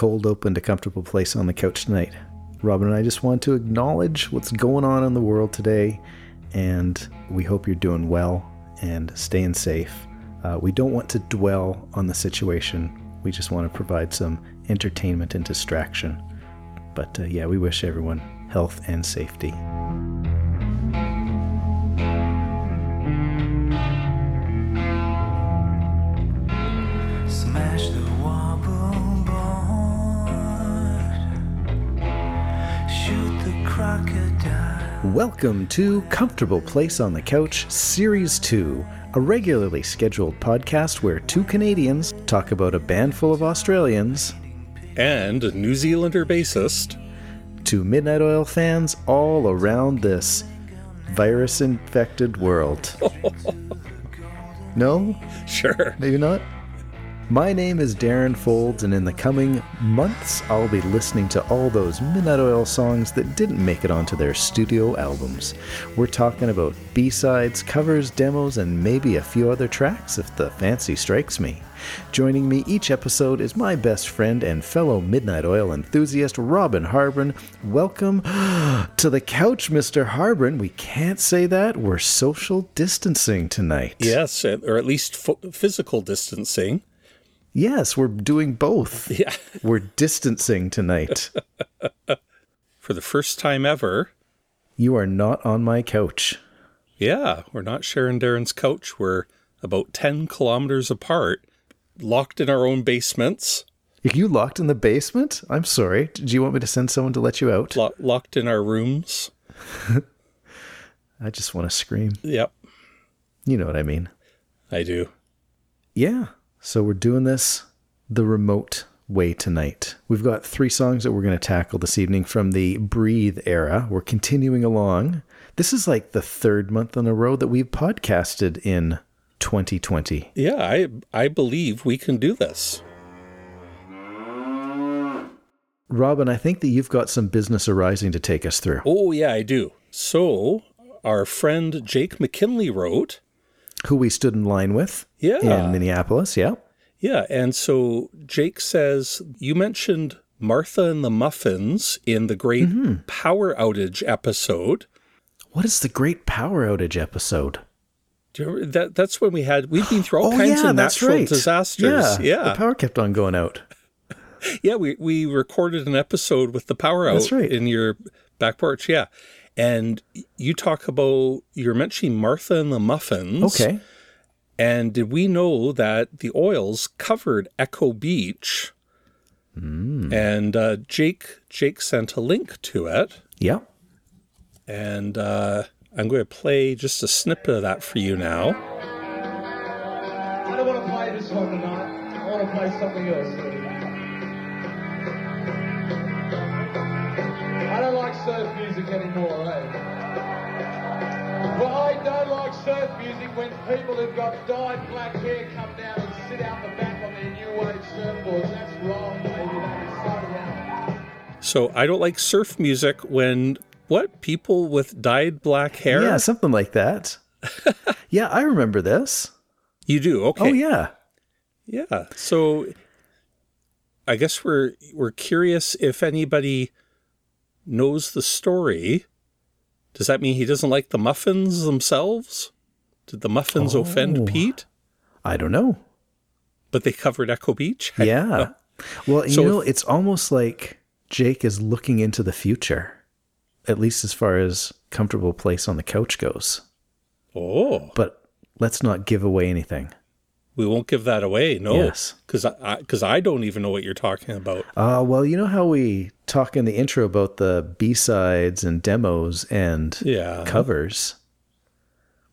cold open to comfortable place on the couch tonight. Robin and I just want to acknowledge what's going on in the world today, and we hope you're doing well and staying safe. Uh, we don't want to dwell on the situation. We just want to provide some entertainment and distraction. But uh, yeah, we wish everyone health and safety. Welcome to Comfortable Place on the Couch, Series 2, a regularly scheduled podcast where two Canadians talk about a band full of Australians, and a New Zealander bassist. to Midnight Oil fans all around this virus infected world. no? Sure. Maybe not? My name is Darren Folds, and in the coming months, I'll be listening to all those Midnight Oil songs that didn't make it onto their studio albums. We're talking about B sides, covers, demos, and maybe a few other tracks if the fancy strikes me. Joining me each episode is my best friend and fellow Midnight Oil enthusiast, Robin Harbin. Welcome to the couch, Mr. Harbin. We can't say that. We're social distancing tonight. Yes, or at least ph- physical distancing. Yes, we're doing both. Yeah. We're distancing tonight. For the first time ever. You are not on my couch. Yeah, we're not sharing Darren's couch. We're about 10 kilometers apart, locked in our own basements, Are You locked in the basement? I'm sorry. Did you want me to send someone to let you out? lo- locked in our rooms. I just want to scream. Yep, You know what I mean. I do. Yeah. So we're doing this the remote way tonight. We've got three songs that we're going to tackle this evening from the Breathe era. We're continuing along. This is like the third month in a row that we've podcasted in 2020. Yeah, I I believe we can do this. Robin, I think that you've got some business arising to take us through. Oh, yeah, I do. So, our friend Jake McKinley wrote, Who we stood in line with Yeah. in Minneapolis. Yeah. Yeah, and so Jake says you mentioned Martha and the Muffins in the great mm-hmm. power outage episode. What is the Great Power Outage episode? Do you remember that? That's when we had we've been through all oh, kinds of natural disasters. Yeah, Yeah, The power kept on going out. yeah. We we recorded an episode with the power out right. in your back porch. Yeah, and you talk about you're mentioning Martha and the Muffins. Okay. And did we know that the oils covered Echo Beach? Hmm. And uh, Jake Jake sent a link to it. Yeah. And uh, I'm going to play just a snippet of that for you now. I don't want to play this one tonight. I want to play something else. Don't like surf music anymore, eh? Well, I don't like surf music when people who've got dyed black hair come down and sit out the back on their new wave surfboards. That's wrong, baby. That is so wrong. So I don't like surf music when what people with dyed black hair. Yeah, something like that. yeah, I remember this. you do. Okay. Oh yeah. Yeah. So I guess we're we're curious if anybody knows the story. Does that mean he doesn't like the muffins themselves? Did the muffins Oh. offend Pete? I don't know. But they covered Echo Beach? Yeah. Well, you know, if- it's almost like Jake is looking into the future, at least as far as comfortable place on the couch goes. Oh, But let's not give away anything. We won't give that away. No. Yes. Because I, because I don't even know what you're talking about. Uh, well, you know how we talk in the intro about the B sides and demos and Yeah. covers?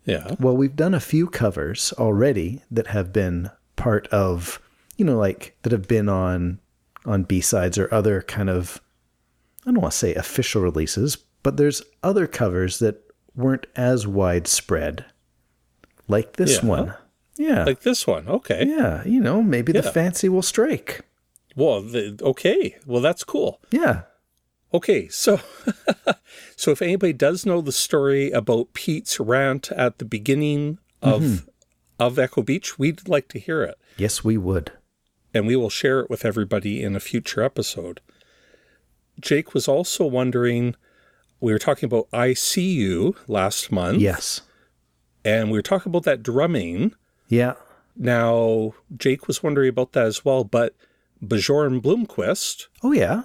Yeah. Well, we've done a few covers already that have been part of, you know, like that have been on on B sides or other kind of I don't want to say official releases, but there's other covers that weren't as widespread. Like this Yeah. one. Yeah. Like this one. Okay. yeah, you know, maybe the fancy will strike. Well, the, okay. Well, that's cool. Yeah. Okay, so so if anybody does know the story about Pete's rant at the beginning of Mm-hmm. of Echo Beach, we'd like to hear it. Yes, we would. and we will share it with everybody in a future episode. Jake was also wondering we were talking about ICU last month, Yes. and we were talking about that drumming. Yeah. Now, Jake was wondering about that as well, but Bjorn Bloomquist Oh, yeah.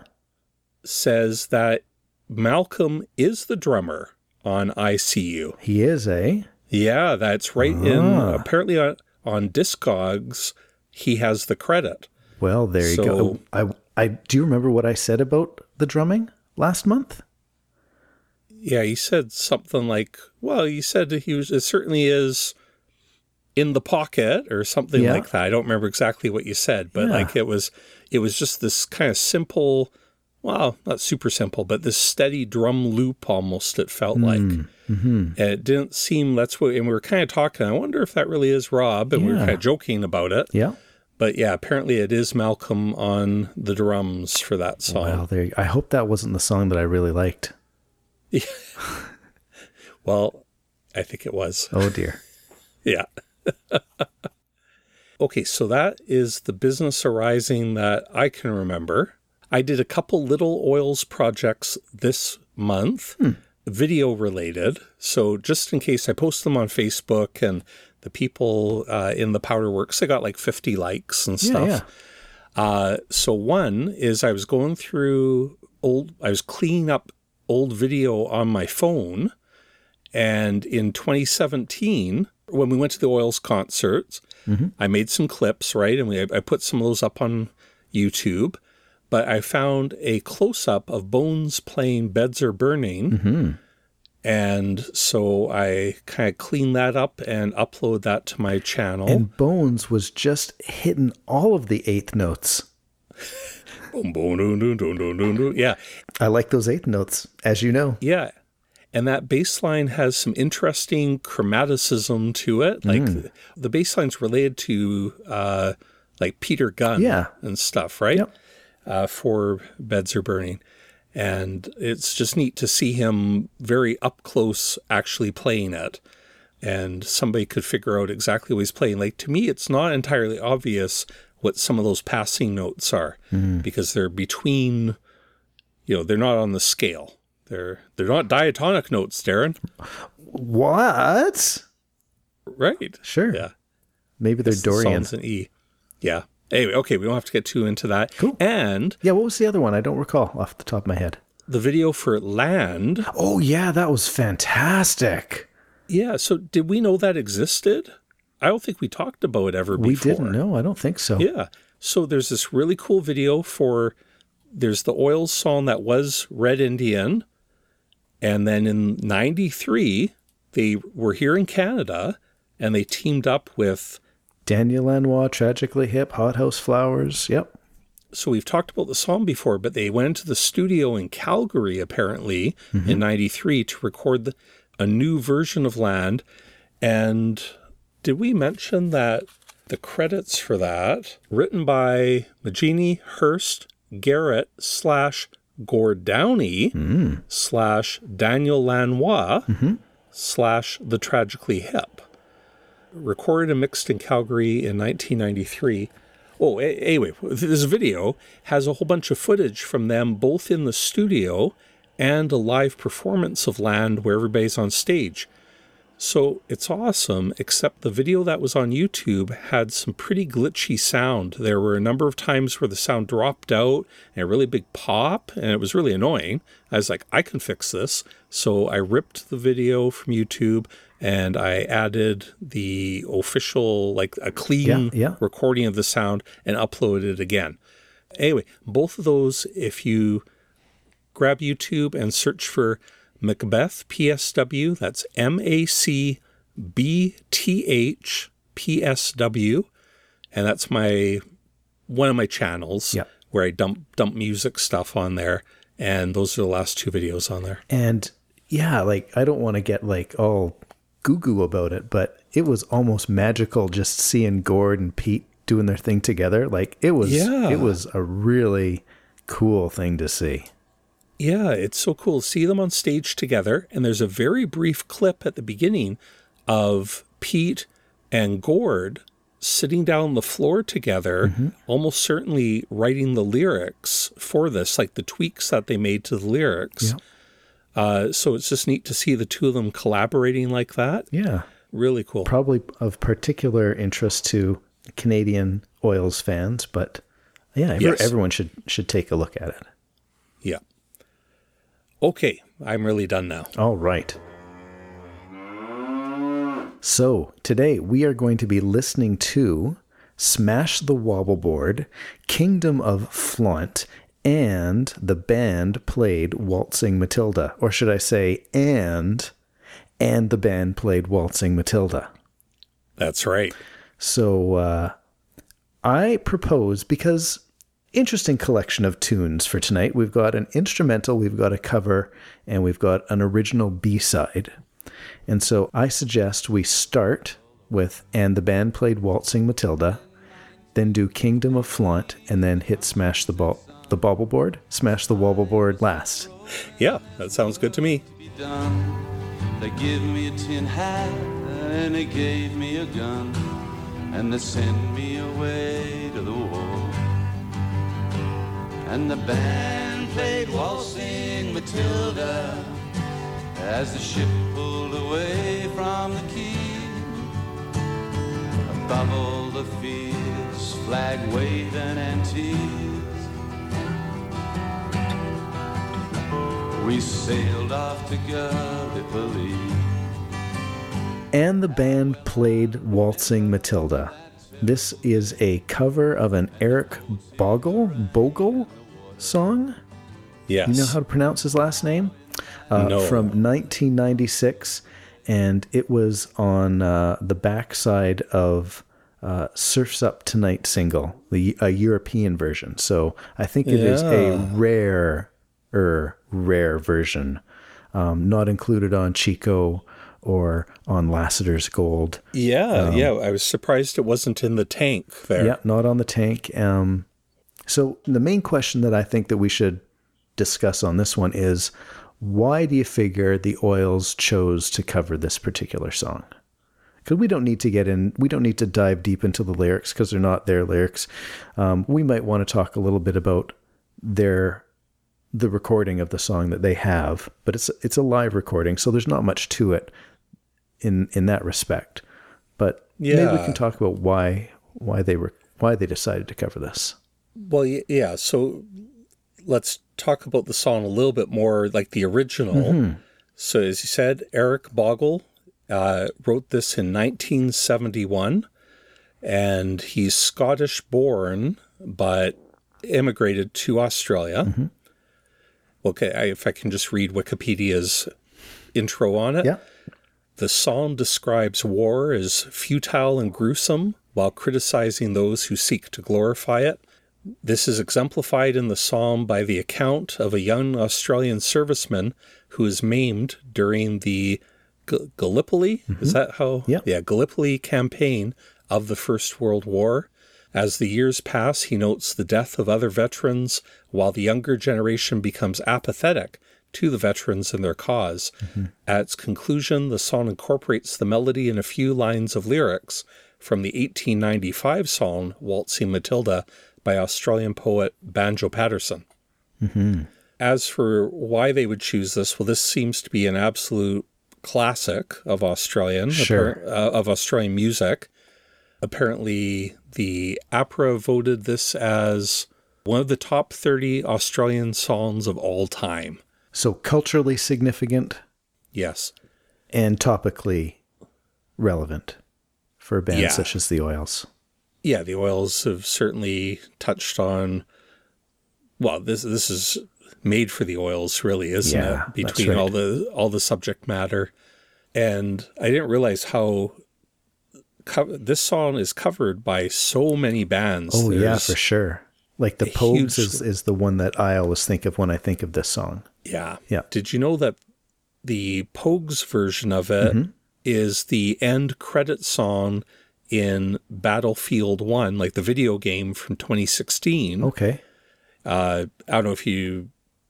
says that Malcolm is the drummer on ICU. He is, eh? Yeah, that's right. In Ah. apparently on, on Discogs, he has the credit. Well, there you So- go. I, I do you remember what I said about the drumming last month? Yeah, he said something like, "Well, he said he was. It certainly is in the pocket or something Yeah. like that." I don't remember exactly what you said, but Yeah. like it was, it was just this kind of simple. Well, not super simple, but this steady drum loop almost. It felt like. Mm-hmm. And it didn't seem that's what, and we were kind of talking. I wonder if that really is Rob, and we were kind of joking about it. Yeah. But yeah, apparently it is Malcolm on the drums for that song. Well, there. You, I hope that wasn't the song that I really liked. Yeah. Well, I think it was. Oh dear. Yeah. okay, so that is the business arising that I can remember. I did a couple little oils projects this month, video related. So just in case I post them on Facebook and the people uh, in the Powder Works, I got like 50 likes and Yeah, stuff. yeah. Uh, so one is I was going through old, I was cleaning up old video on my phone. And in 2017, when we went to the Oils concerts, mm-hmm. I made some clips, right? And we, I put some of those up on YouTube. But I found a close up of Bones playing Beds Are Burning. Mm-hmm. And so I kind of cleaned that up and upload that to my channel. And Bones was just hitting all of the eighth notes. Yeah. I like those eighth notes, as you know. Yeah. And that bass line has some interesting chromaticism to it. Like the bass line's related to uh, like Peter Gunn Yeah. and stuff, right? Yep. Uh, for Beds Are Burning. And it's just neat to see him very up close actually playing it. And somebody could figure out exactly what he's playing. Like to me, it's not entirely obvious what some of those passing notes are because they're between, you know, they're not on the scale. They're they're not diatonic notes, Darren. What? Right. Sure. Yeah. Maybe they're It's Dorian. Psalms in E. Yeah. Anyway, okay, we don't have to get too into that. Cool. And Yeah, what was the other one? I don't recall off the top of my head. the video for Land. Oh, yeah, that was fantastic. Yeah. So did we know that existed? I don't think we talked about it ever before. We didn't know. I don't think so. Yeah. So there's this really cool video for there's the oil song that was Red Indian. And then in 93, they were here in Canada and they teamed up with Daniel Lanois, Tragically Hip, Hothouse Flowers. Yep. so we've talked about the song before, but they went into the studio in Calgary apparently mm-hmm. in '93 to record the, a new version of Land. And did we mention that the credits for that written by Moginie Hirst Garrett slash Gord Downie hmm. slash Daniel Lanois mm-hmm. slash The Tragically Hip recorded and mixed in Calgary in 1993. Oh, a- anyway, this video has a whole bunch of footage from them both in the studio and a live performance of Land where everybody's on stage. So it's awesome, except the video that was on YouTube had some pretty glitchy sound. There were a number of times where the sound dropped out and a really big pop, and it was really annoying. I was like, I can fix this. So I ripped the video from YouTube and I added the official, like a clean Yeah, yeah. recording of the sound and uploaded it again. Anyway, both of those, if you grab YouTube and search for Macbeth PSW. That's M A C B T H P S W, and that's my one of my channels Yeah. where I dump dump music stuff on there. And those are the last two videos on there. And yeah, like I don't want to get like all goo goo about it, but it was almost magical just seeing Gord and Pete doing their thing together. Like it was, Yeah. it was a really cool thing to see. Yeah, it's so cool to see them on stage together. And there's a very brief clip at the beginning of Pete and Gord sitting down on the floor together, Mm-hmm. almost certainly writing the lyrics for this, like the tweaks that they made to the lyrics. Uh, so it's just neat to see the two of them collaborating like that. Yeah. Really cool. Probably of particular interest to Canadian Oils fans, but yeah, Yes. everyone should should take a look at it. yeah. Okay, I'm really done now. All right. So, today we are going to be listening to Smash the Wobbleboard, Kingdom of Flaunt, and the band played Waltzing Matilda. Or should I say, and, and the band played Waltzing Matilda. That's right. So, uh, I propose, because interesting collection of tunes for tonight. We've got an instrumental, we've got a cover, and we've got an original B side. And so I suggest we start with And the Band Played Waltzing Matilda, then do Kingdom of Flaunt, and then hit Smash the Ball. The bobble board, smash the wobble board last. Yeah, that sounds good to me. They give me a tin hat and they gave me a gun and they sent me away to the war. And the band played waltzing Matilda as the ship pulled away from the quay. Above all the fears, flag waving and tears. We sailed off to Gallipoli. And the band played Waltzing Matilda. This is a cover of an Eric Bogle, Bogle song. Yes. You know how to pronounce his last name? Uh, No. From 1996, and it was on uh, the backside of uh, "Surfs Up Tonight" single, the a European version. So I think it is a Yeah. rare, rare version, um, not included on Chico or on Lassiter's Gold. yeah, yeah. I was surprised it wasn't in the tank there. Yeah, not on the tank. Um, so the main question that I think that we should discuss on this one is why do you figure the oils chose to cover this particular song? Because we don't need to get in, we don't need to dive deep into the lyrics because they're not their lyrics. Um, we might want to talk a little bit about their the recording of the song that they have, but it's it's a live recording, so there's not much to it in in that respect. But maybe we can talk about why why they were why they decided to cover this. Well, yeah. So let's talk about the song a little bit more like the original. Mm-hmm. So, as you said, Eric Bogle uh, wrote this in 1971, and he's Scottish born, but immigrated to Australia. Mm-hmm. Okay, I, if I can just read Wikipedia's intro on it. Yeah. The song describes war as futile and gruesome while criticizing those who seek to glorify it. This is exemplified in the psalm by the account of a young Australian serviceman who is maimed during the G- Gallipoli. Is mm-hmm. that how? Yep. Yeah, Gallipoli campaign of the First World War. As the years pass, he notes the death of other veterans, while the younger generation becomes apathetic to the veterans and their because mm-hmm. At its conclusion, the song incorporates the melody in a few lines of lyrics from the 1895 song Waltzing Matilda by Australian poet Banjo Paterson. As for why they would choose this, well, this seems to be an absolute classic of Australian Sure. appar- uh, of Australian music. Apparently, the APRA voted this as one of the top 30 Australian songs of all time. So culturally significant Yes. and topically relevant for a band Yeah. such as the Oils. Yeah, the oils have certainly touched on. Well, this this is made for the oils, really, isn't Yeah, it? Between right. all the all the subject matter, and I didn't realize how co- this song is covered by so many bands. Oh yeah, for sure. Like the Pogues huge- is, is the one that I always think of when I think of this song. Yeah. Yeah. Did you know that the Pogues version of it is Mm-hmm. the end credit song in Battlefield 1, like the video game from 2016? Okay. Uh, I don't know if you,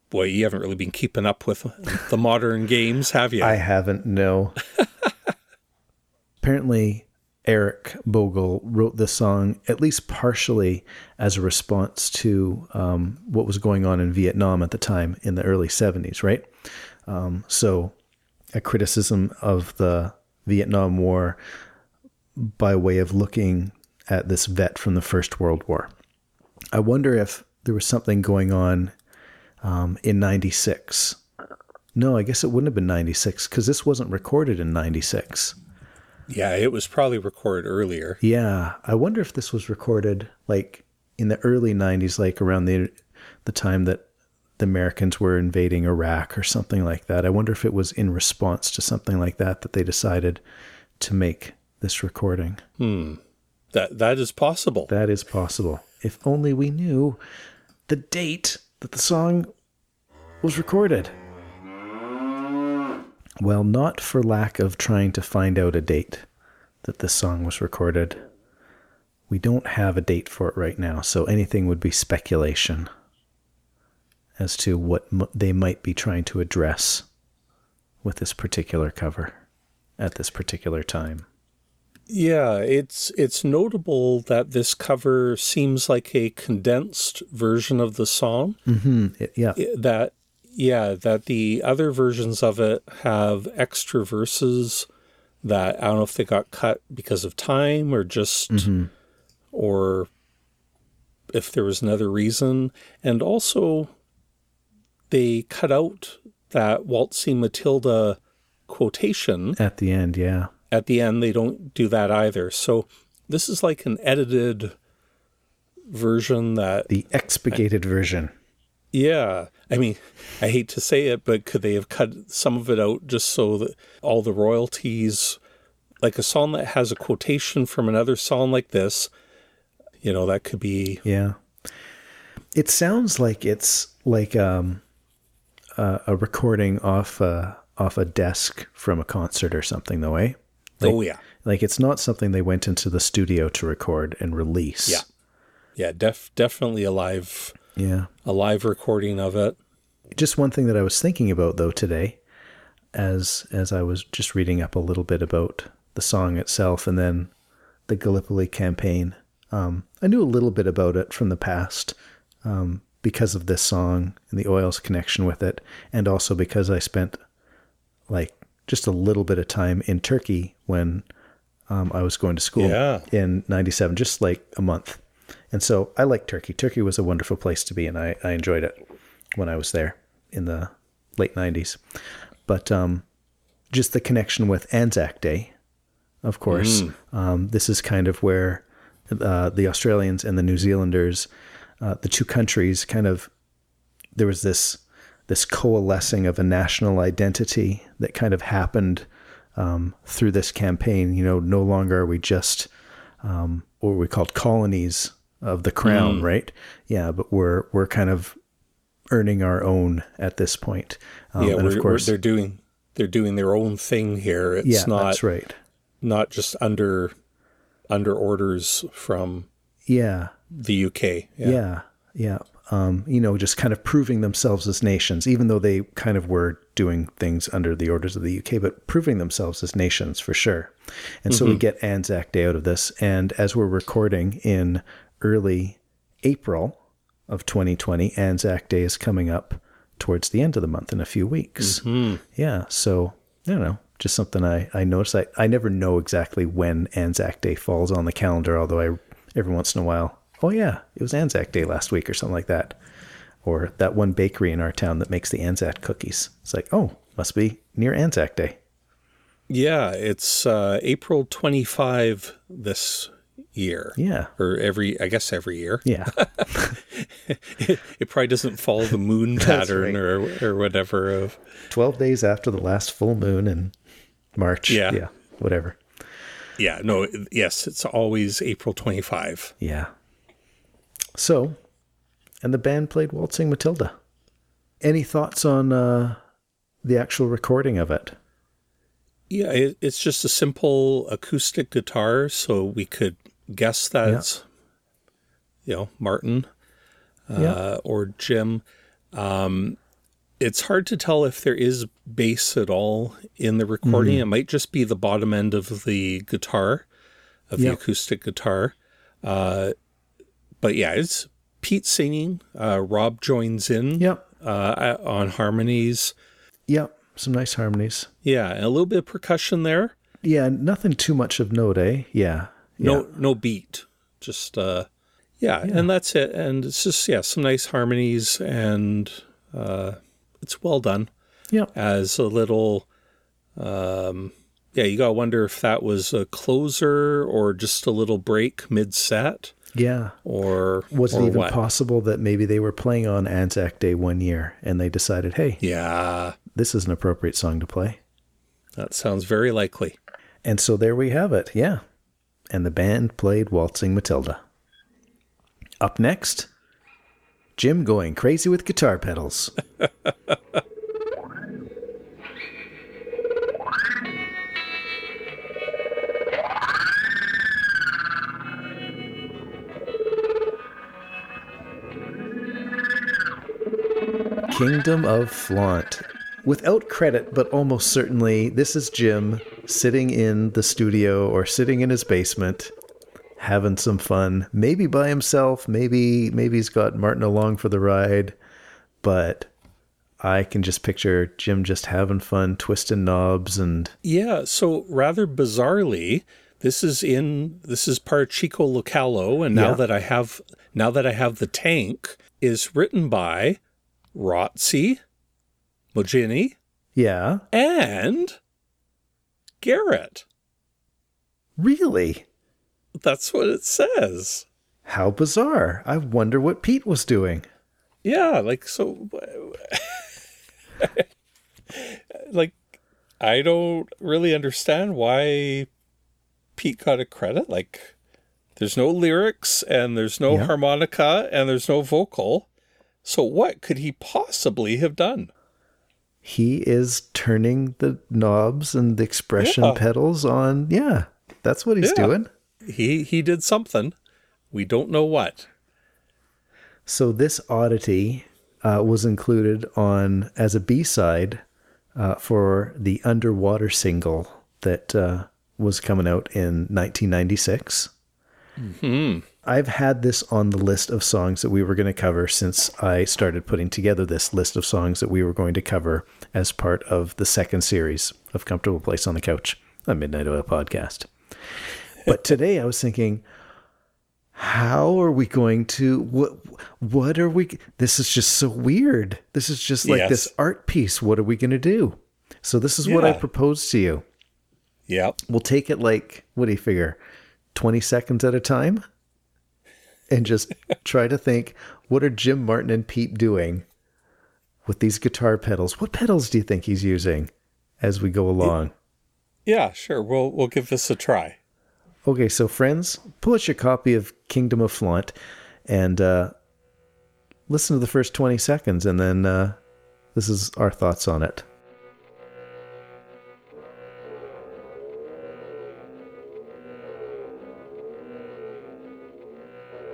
boy, you haven't really been keeping up with the modern games, have you? I haven't, no. Apparently, Eric Bogle wrote this song at least partially as a response to um, what was going on in Vietnam at the time in the early 70s, right? Um, so, a criticism of the Vietnam War by way of looking at this vet from the First World War. I wonder if there was something going on um, in 96. No, I guess it wouldn't have been 96 because this wasn't recorded in 96. Yeah, it was probably recorded earlier. Yeah, I wonder if this was recorded like in the early 90s, like around the the time that the Americans were invading Iraq or something like that. I wonder if it was in response to something like that that they decided to make this recording. Hmm. That that is possible. That is possible. If only we knew the date that the song was recorded. Well, not for lack of trying to find out a date that this song was recorded. We don't have a date for it right now, so anything would be speculation as to what m- they might be trying to address with this particular cover at this particular time. Yeah, it's it's notable that this cover seems like a condensed version of the song. Mm-hmm. It- yeah, That yeah, that the other versions of it have extra verses that I don't know if they got cut because of time or just mm-hmm. or if there was another reason. And also they cut out that Waltzing Matilda quotation at the end, yeah. At the end they don't do that either so this is like an edited version that The expurgated version. yeah i mean i hate to say it but could they have cut some of it out just so that all the royalties like a song that has a quotation from another song like this you know that could be Yeah. It sounds like it's like um, a, a recording off a, off a desk from a concert or something, though, eh? Like, oh yeah Like it's not something they went into the studio to record and release. yeah yeah def definitely a live Yeah. a live recording of it Just one thing that I was thinking about though today, as as I was just reading up a little bit about the song itself and then the Gallipoli campaign. Um, I knew a little bit about it from the past um, because of this song and the oils connection with it, and also because I spent like just a little bit of time in Turkey when um, I was going to school Yeah. in '97, just like a month. And so I like Turkey. Turkey was a wonderful place to be, and I, I enjoyed it when I was there in the late '90s. But um, just the connection with Anzac Day, of course. Um, this is kind of where uh, the Australians and the New Zealanders, uh, the two countries, kind of there was this this coalescing of a national identity that kind of happened um, through this campaign. You know, no longer are we just um, what we called colonies of the crown, right? Yeah, but we're we're kind of earning our own at this point. Um, yeah and of course, they're doing they're doing their own thing here it's yeah, not that's right. not just under under orders from Yeah, the UK. Yeah. yeah, yeah. Um, you know, just kind of proving themselves as nations, even though they kind of were doing things under the orders of the UK, but proving themselves as nations for sure. And so we get Anzac Day out of this. And as we're recording in early April of 2020, Anzac Day is coming up towards the end of the month in a few weeks. Yeah. So I don't know. Just something I, I noticed. I, I never know exactly when Anzac Day falls on the calendar, although I every once in a while, oh yeah, it was Anzac Day last week or something like that. Or that one bakery in our town that makes the Anzac cookies. It's like, oh, must be near Anzac Day. Yeah, it's uh, April 25 this year. Yeah. Or every, I guess every year. Yeah. It probably doesn't follow the moon pattern or, or whatever of, 12 days after the last full moon in March. Yeah. Yeah. Whatever. yeah, no, yes, it's always April 25. Yeah. So, and the band played Waltzing Matilda. Any thoughts on uh, the actual recording of it? Yeah, it, it's just a simple acoustic guitar, so we could guess that's, you know, Martin uh, Yeah. or Jim. Um, it's hard to tell if there is bass at all in the recording. It might just be the bottom end of the guitar. of the acoustic guitar. Uh, but yeah, it's Pete singing. Uh, Rob joins in Yep. uh, on harmonies. Yep. Some nice harmonies. Yeah, and a little bit of percussion there. Yeah, nothing too much of note, eh? Yeah. No, no beat. Just uh, yeah, and that's it. And it's just yeah, some nice harmonies, and uh, it's well done. Yep. as a little um yeah you gotta wonder if that was a closer or just a little break mid-set Yeah. or Was it even what. possible that maybe they were playing on Anzac Day one year and they decided, hey, yeah this is an appropriate song to play? that sounds very likely And so there we have it. Yeah. And the band played Waltzing Matilda. Up next, Jim going crazy with guitar pedals. Kingdom of Flaunt. Without credit, but almost certainly, this is Jim sitting in the studio or sitting in his basement, having some fun. Maybe by himself, maybe maybe he's got Martin along for the ride, but I can just picture Jim just having fun, twisting knobs and yeah so rather bizarrely this is in this is part of chico localo and now Yeah. that i have now that i have the tank is written by rotsey moginie yeah, and garrett really. that's what it says How bizarre. I wonder what Pete was doing. Yeah, like so like I don't really understand why Pete got a credit. Like there's no lyrics and there's no harmonica and there's no vocal. So what could he possibly have done? He is turning the knobs and the expression Yeah. pedals on. Yeah, that's what he's Yeah. doing. He he did something. We don't know what. So this oddity uh, was included on as a B side uh, for the Underwater single that uh, was coming out in 1996. Hmm. I've had this on the list of songs that we were going to cover since I started putting together this list of songs that we were going to cover as part of the second series of Comfortable Place on the Couch, a Midnight Oil podcast. But today I was thinking, how are we going to what what are we this is just so weird. This is just like Yes. this art piece. What are we going to do? So this is what i propose to you. Yep. we'll take it like what do you figure 20 seconds at a time and just try to think what are jim martin and pete doing with these guitar pedals what pedals do you think he's using as we go along Yeah, sure. We'll we'll give this a try. Okay, so friends, pull out your copy of Kingdom of Flaunt and uh, listen to the first 20 seconds, and then uh, this is our thoughts on it.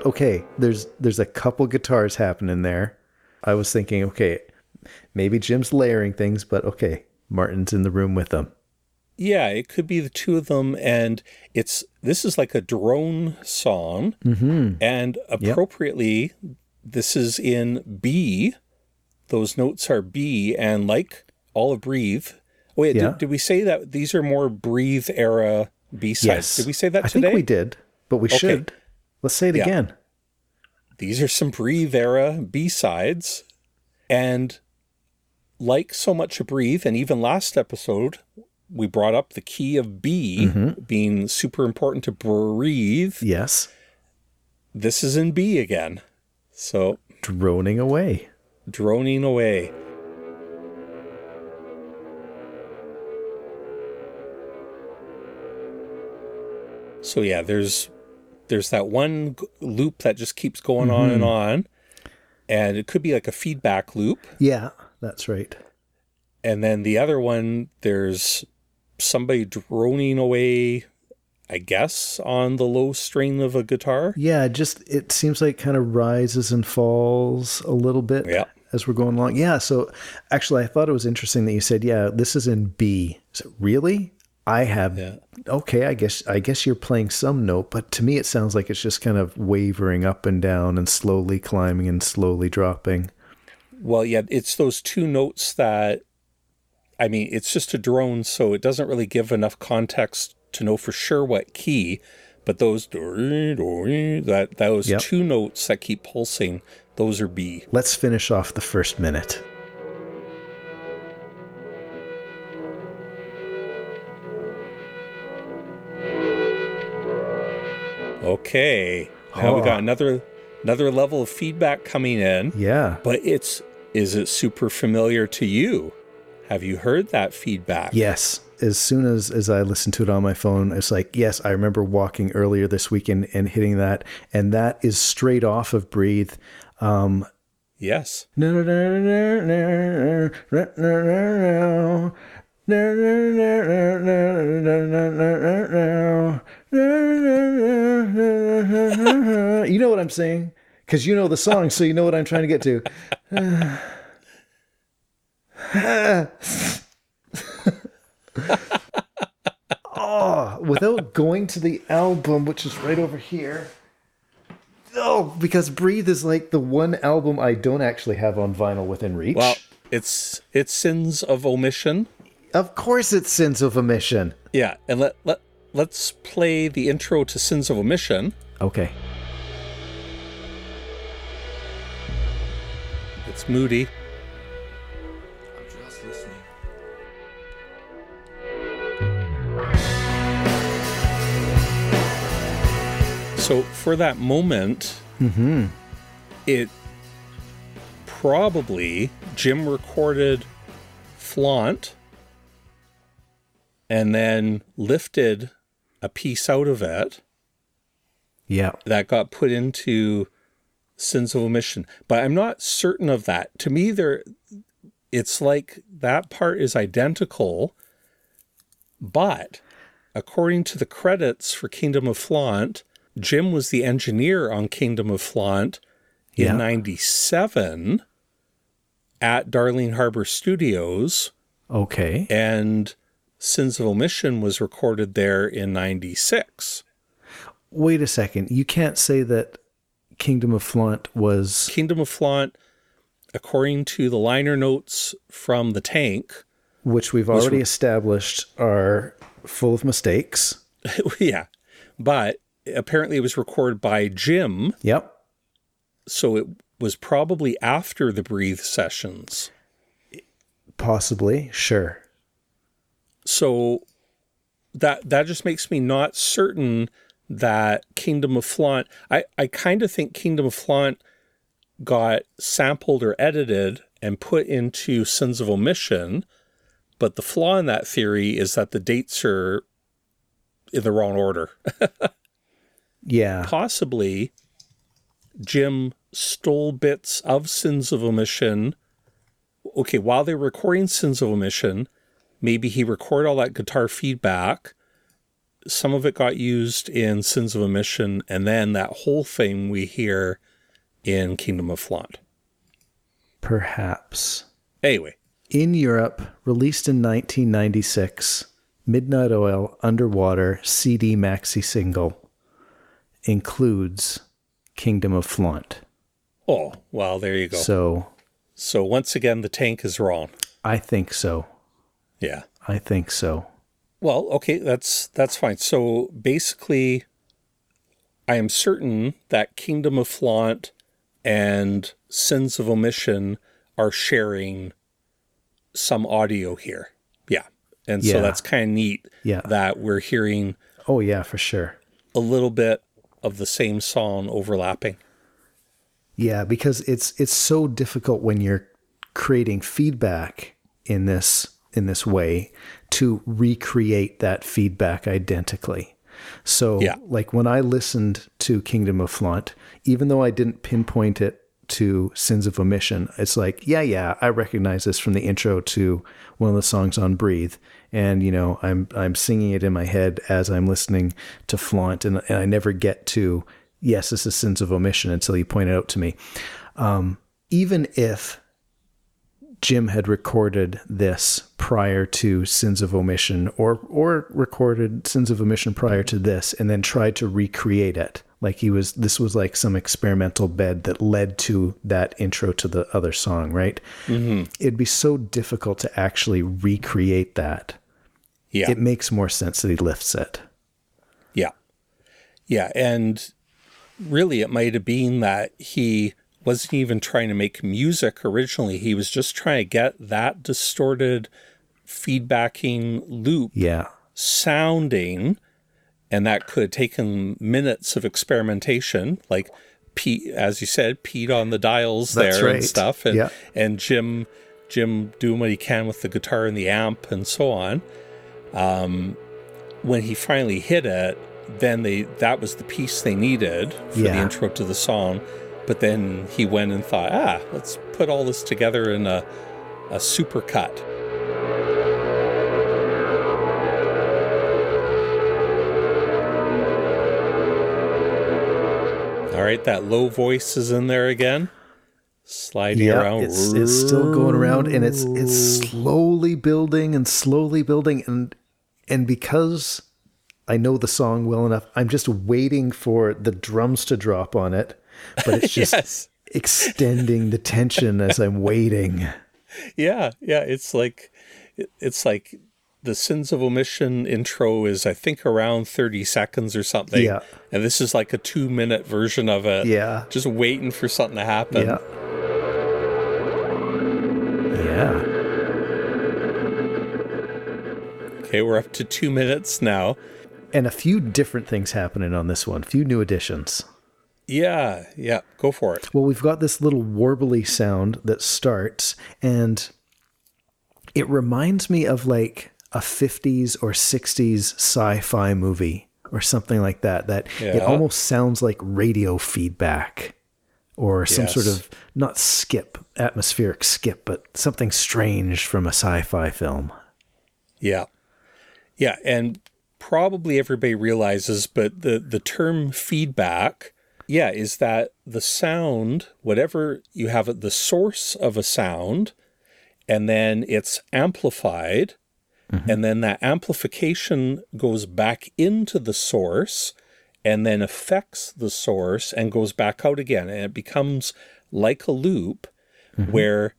Okay, there's there's a couple guitars happening there. I was thinking, okay, maybe Jim's layering things, but okay, Martin's in the room with them. Yeah, it could be the two of them, and it's this is like a drone song, mm-hmm. and appropriately, this is in B. Those notes are B, and like all of Breathe. Oh, wait, Yeah. did, did we say that these are more Breathe era B sides? Yes. Did we say that I today? think we did, but we should. Let's say it Yeah. again. These are some Breathe era B sides, and like so much of Breathe, and even last episode, we brought up the key of B Mm-hmm. being super important to breathe. Yes. This is in B again. So Droning away. droning away. So yeah, there's there's that one loop that just keeps going on Mm-hmm. and on, and it could be like a feedback loop. Yeah, that's right. And then the other one, there's somebody droning away, I guess, on the low string of a guitar. Yeah, just it seems like kind of rises and falls a little bit Yeah. as we're going along. Yeah, so actually I thought it was interesting that you said, yeah, this is in B. Is it really? I have Yeah. okay, I guess I guess you're playing some note, but to me it sounds like it's just kind of wavering up and down and slowly climbing and slowly dropping. Well, yeah, it's those two notes that, I mean, it's just a drone, so it doesn't really give enough context to know for sure what key. But those that those Yep. two notes that keep pulsing, those are B. Let's finish off the first minute. Okay, now we got another another level of feedback coming in. Yeah. But it's is it super familiar to you? Have you heard that feedback? Yes. As soon as, as I listened to it on my phone, it's like, yes, I remember walking earlier this weekend and hitting that. And that is straight off of Breathe. Um, Yes. You know what I'm saying? Because you know the song, so you know what I'm trying to get to. oh, without going to the album, which is right over here. Oh, because Breathe is like the one album I don't actually have on vinyl within reach. Well, it's it's sins of omission. of course it's Sins of Omission. Yeah, and let let let's play the intro to Sins of Omission. Okay. It's moody. I'm just listening. So for that moment, mm-hmm. it probably Jim recorded Flaunt and then lifted a piece out of it Yeah. that got put into sins of omission but i'm not certain of that to me there it's like that part is identical but according to the credits for kingdom of flaunt jim was the engineer on kingdom of flaunt in Yeah. 97 at darling harbor studios Okay. and sins of omission was recorded there in 96 Wait a second. You can't say that Kingdom of Flaunt was. Kingdom of Flaunt, according to the liner notes from the tank, which we've already established are full of mistakes. yeah, but apparently it was recorded by Jim, Yep. so it was probably after the Breathe sessions. Possibly. Sure. So that that just makes me not certain that Kingdom of Flaunt. I I kind of think Kingdom of Flaunt got sampled or edited and put into Sins of Omission, but the flaw in that theory is that the dates are in the wrong order. Yeah. Possibly Jim stole bits of Sins of Omission. Okay, while they were recording Sins of Omission, maybe he recorded all that guitar feedback. Some of it got used in Sins of Omission, and then that whole thing we hear in Kingdom of Flaunt. Perhaps. Anyway, In Europe, released in 1996, Midnight Oil Underwater CD maxi single includes Kingdom of Flaunt. oh, well, there you go. So, So once again, the tank is wrong. I think so. Yeah. I think so. Well, okay, that's that's fine. So basically, I am certain that Kingdom of Flaunt and Sins of Omission are sharing some audio here. Yeah. And Yeah. so that's kind of neat Yeah. that we're hearing Oh, yeah, for sure. a little bit of the same song overlapping. Yeah, because it's it's so difficult when you're creating feedback in this in this way to recreate that feedback identically. So Yeah. like when I listened to Kingdom of Flaunt, even though I didn't pinpoint it to Sins of Omission, it's like, yeah, yeah, I recognize this from the intro to one of the songs on Breathe. And you know, I'm I'm singing it in my head as I'm listening to Flaunt and, and I never get to yes, this is Sins of Omission until you point it out to me. Um, even if Jim had recorded this prior to Sins of Omission or or recorded Sins of Omission prior to this and then tried to recreate it. Like he was this was like some experimental bed that led to that intro to the other song, right? Mm-hmm. It'd be so difficult to actually recreate that. Yeah. It makes more sense that he lifts it. Yeah. Yeah. And really, it might have been that he wasn't even trying to make music originally. He was just trying to get that distorted feedbacking loop Yeah. sounding. And that could have taken minutes of experimentation, like Pete, as you said, Pete on the dials That's there right. and stuff, and Yeah. and Jim, Jim doing what he can with the guitar and the amp and so on. Um, when he finally hit it, then they that was the piece they needed for the intro to the song. But then he went and thought, ah, let's put all this together in a a super cut. All right, that low voice is in there again, sliding Yeah, around. it's, it's still going around and it's it's slowly building and slowly building and and because I know the song well enough, I'm just waiting for the drums to drop on it, but it's just Yes. extending the tension as I'm waiting. Yeah, yeah. It's like it's like the sins of omission intro is I think around 30 seconds or something. Yeah. And this is like a two minute version of it. Yeah. Just waiting for something to happen. Yeah. Yeah. Okay, we're up to two minutes now. And a few different things happening on this one, a few new additions. Yeah, yeah. Go for it. Well, we've got this little warbly sound that starts, and it reminds me of like a 50s or 60s sci fi movie or something like that. That it almost sounds like radio feedback or some sort of not skip, atmospheric skip, but something strange from a sci fi film. Yeah. Yeah, and probably everybody realizes, but the, the term feedback, yeah, is that the sound, whatever you have at the source of a sound, and then it's amplified, mm-hmm. and then that amplification goes back into the source and then affects the source and goes back out again. And it becomes like a loop mm-hmm. where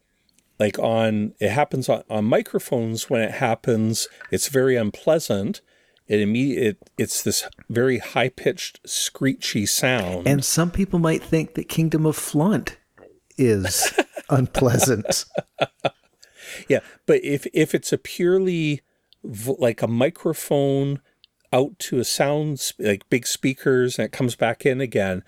like on it happens on, on microphones when it happens it's very unpleasant it immediate it, it's this very high pitched screechy sound. And some people might think that Kingdom of Flaunt is unpleasant. yeah but if if it's a purely vo- like a microphone out to a sound like big speakers and it comes back in again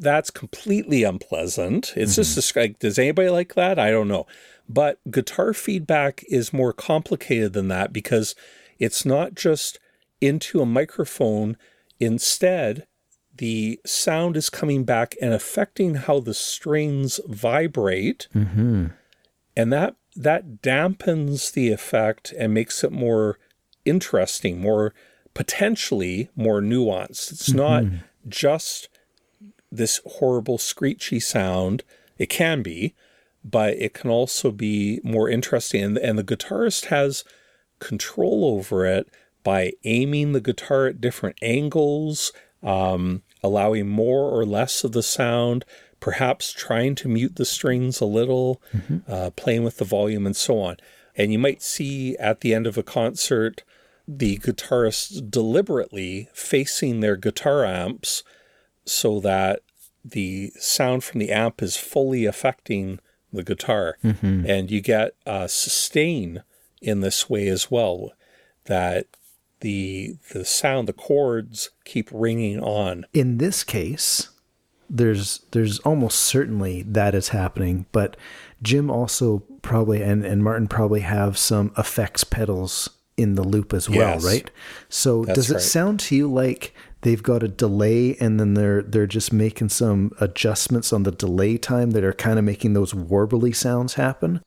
that's completely unpleasant. It's just mm-hmm. a, like does anybody like that? I don't know. But guitar feedback is more complicated than that because it's not just into a microphone. Instead the sound is coming back and affecting how the strings vibrate. Mm-hmm. And that that dampens the effect and makes it more interesting more potentially more nuanced. It's mm-hmm. not just this horrible screechy sound. It can be but it can also be more interesting. And, and the guitarist has control over it by aiming the guitar at different angles um, allowing more or less of the sound perhaps trying to mute the strings a little uh, playing with the volume and so on. And you might see at the end of a concert the guitarists deliberately facing their guitar amps so that the sound from the amp is fully affecting the guitar. And you get uh, sustain in this way as well, that the the sound, the chords keep ringing on. in this case, there's there's almost certainly that is happening, but Jim also probably and, and Martin probably have some effects pedals in the loop as well, Yes. right? So That's does it right. sound to you like they've got a delay and then they're they're just making some adjustments on the delay time that are kind of making those warbly sounds happen?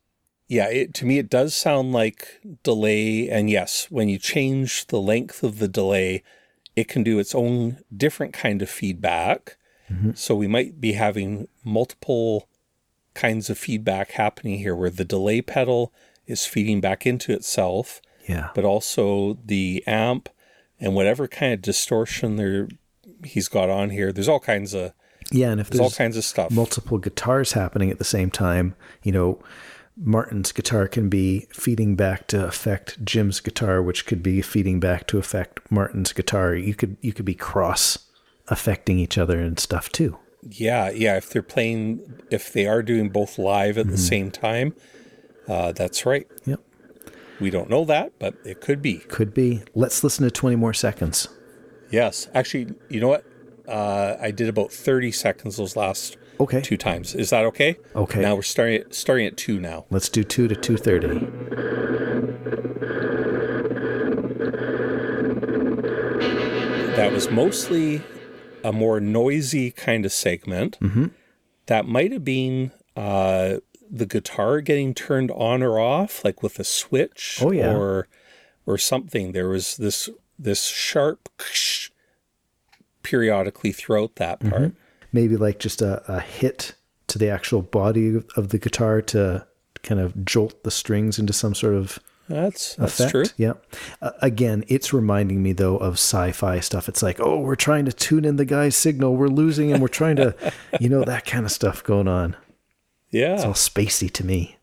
Yeah, it, to me, it does sound like delay. And yes, when you change the length of the delay, it can do its own different kind of feedback. Mm-hmm. So we might be having multiple kinds of feedback happening here where the delay pedal is feeding back into itself, Yeah. but also the amp and whatever kind of distortion there he's got on here. There's all kinds of yeah, and if there's, there's, all kinds of stuff. multiple guitars happening at the same time, you know, Martin's guitar can be feeding back to affect Jim's guitar, which could be feeding back to affect Martin's guitar. You could you could be cross affecting each other and stuff too. Yeah, yeah. If they're playing, if they are doing both live at the Mm-hmm. same time, uh, that's right. Yep. We don't know that, but it could be. Could be. Let's listen to 20 more seconds. Yes. Actually, you know what? Uh, I did about 30 seconds those last Okay. two times. Is that okay? Okay. Now we're starting at, starting at two now. Let's do 2 to 230. That was mostly a more noisy kind of segment. Mm-hmm. That might have been uh, the guitar getting turned on or off, like with a switch, Oh, yeah. or or something. There was this this sharp periodically throughout that Mm-hmm. Maybe like just a, a hit to the actual body of the guitar to kind of jolt the strings into some sort of That's that's effect. true. Yeah. Uh, again, it's reminding me though of sci-fi stuff. It's like, oh, we're trying to tune in the guy's signal. We're losing him. We're trying to, you know, that kind of stuff going on. Yeah. It's all spacey to me.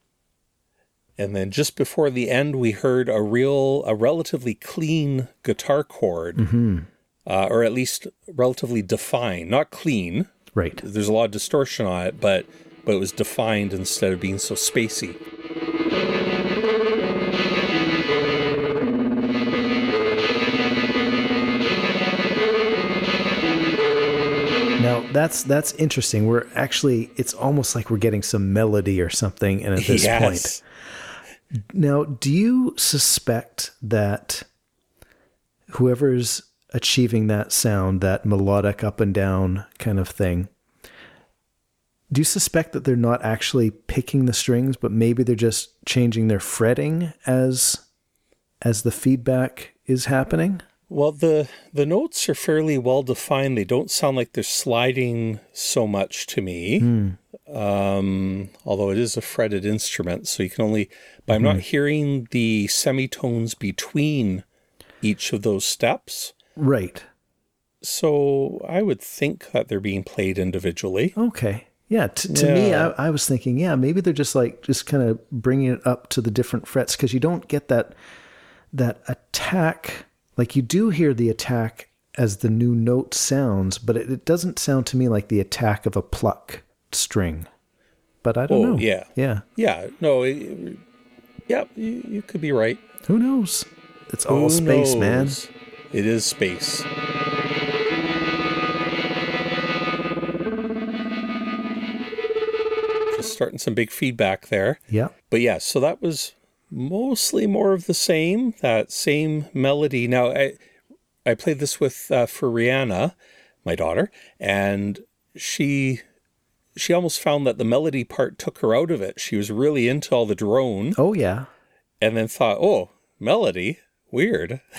And then just before the end, we heard a real, a relatively clean guitar chord, Mm-hmm. uh, or at least relatively defined, not clean. Right. There's a lot of distortion on it, but but it was defined instead of being so spacey. Now that's that's interesting. We're actually it's almost like we're getting some melody or something and at this point. Now, do you suspect that whoever's achieving that sound, that melodic up and down kind of thing, do you suspect that they're not actually picking the strings, but maybe they're just changing their fretting as as the feedback is happening? Well, the the notes are fairly well defined. They don't sound like they're sliding so much to me. Um, although it is a fretted instrument, so you can only. But I'm not hearing the semitones between each of those steps. Right. So I would think that they're being played individually. Okay. Yeah. T- to me, I, I was thinking, yeah, maybe they're just like just kind of bringing it up to the different frets because you don't get that that attack. Like you do hear the attack as the new note sounds, but it, it doesn't sound to me like the attack of a pluck string. But I don't Oh, know. yeah. Yeah. Yeah, no, it, yeah, you, you could be right. Who knows? It's all Who space, man. It is space. Just starting some big feedback there. Yeah. But yeah, so that was mostly more of the same, that same melody. Now, I, I played this with uh, for Rihanna, my daughter, and she she almost found that the melody part took her out of it. She was really into all the drone Oh yeah. and then thought, "Oh, melody, weird."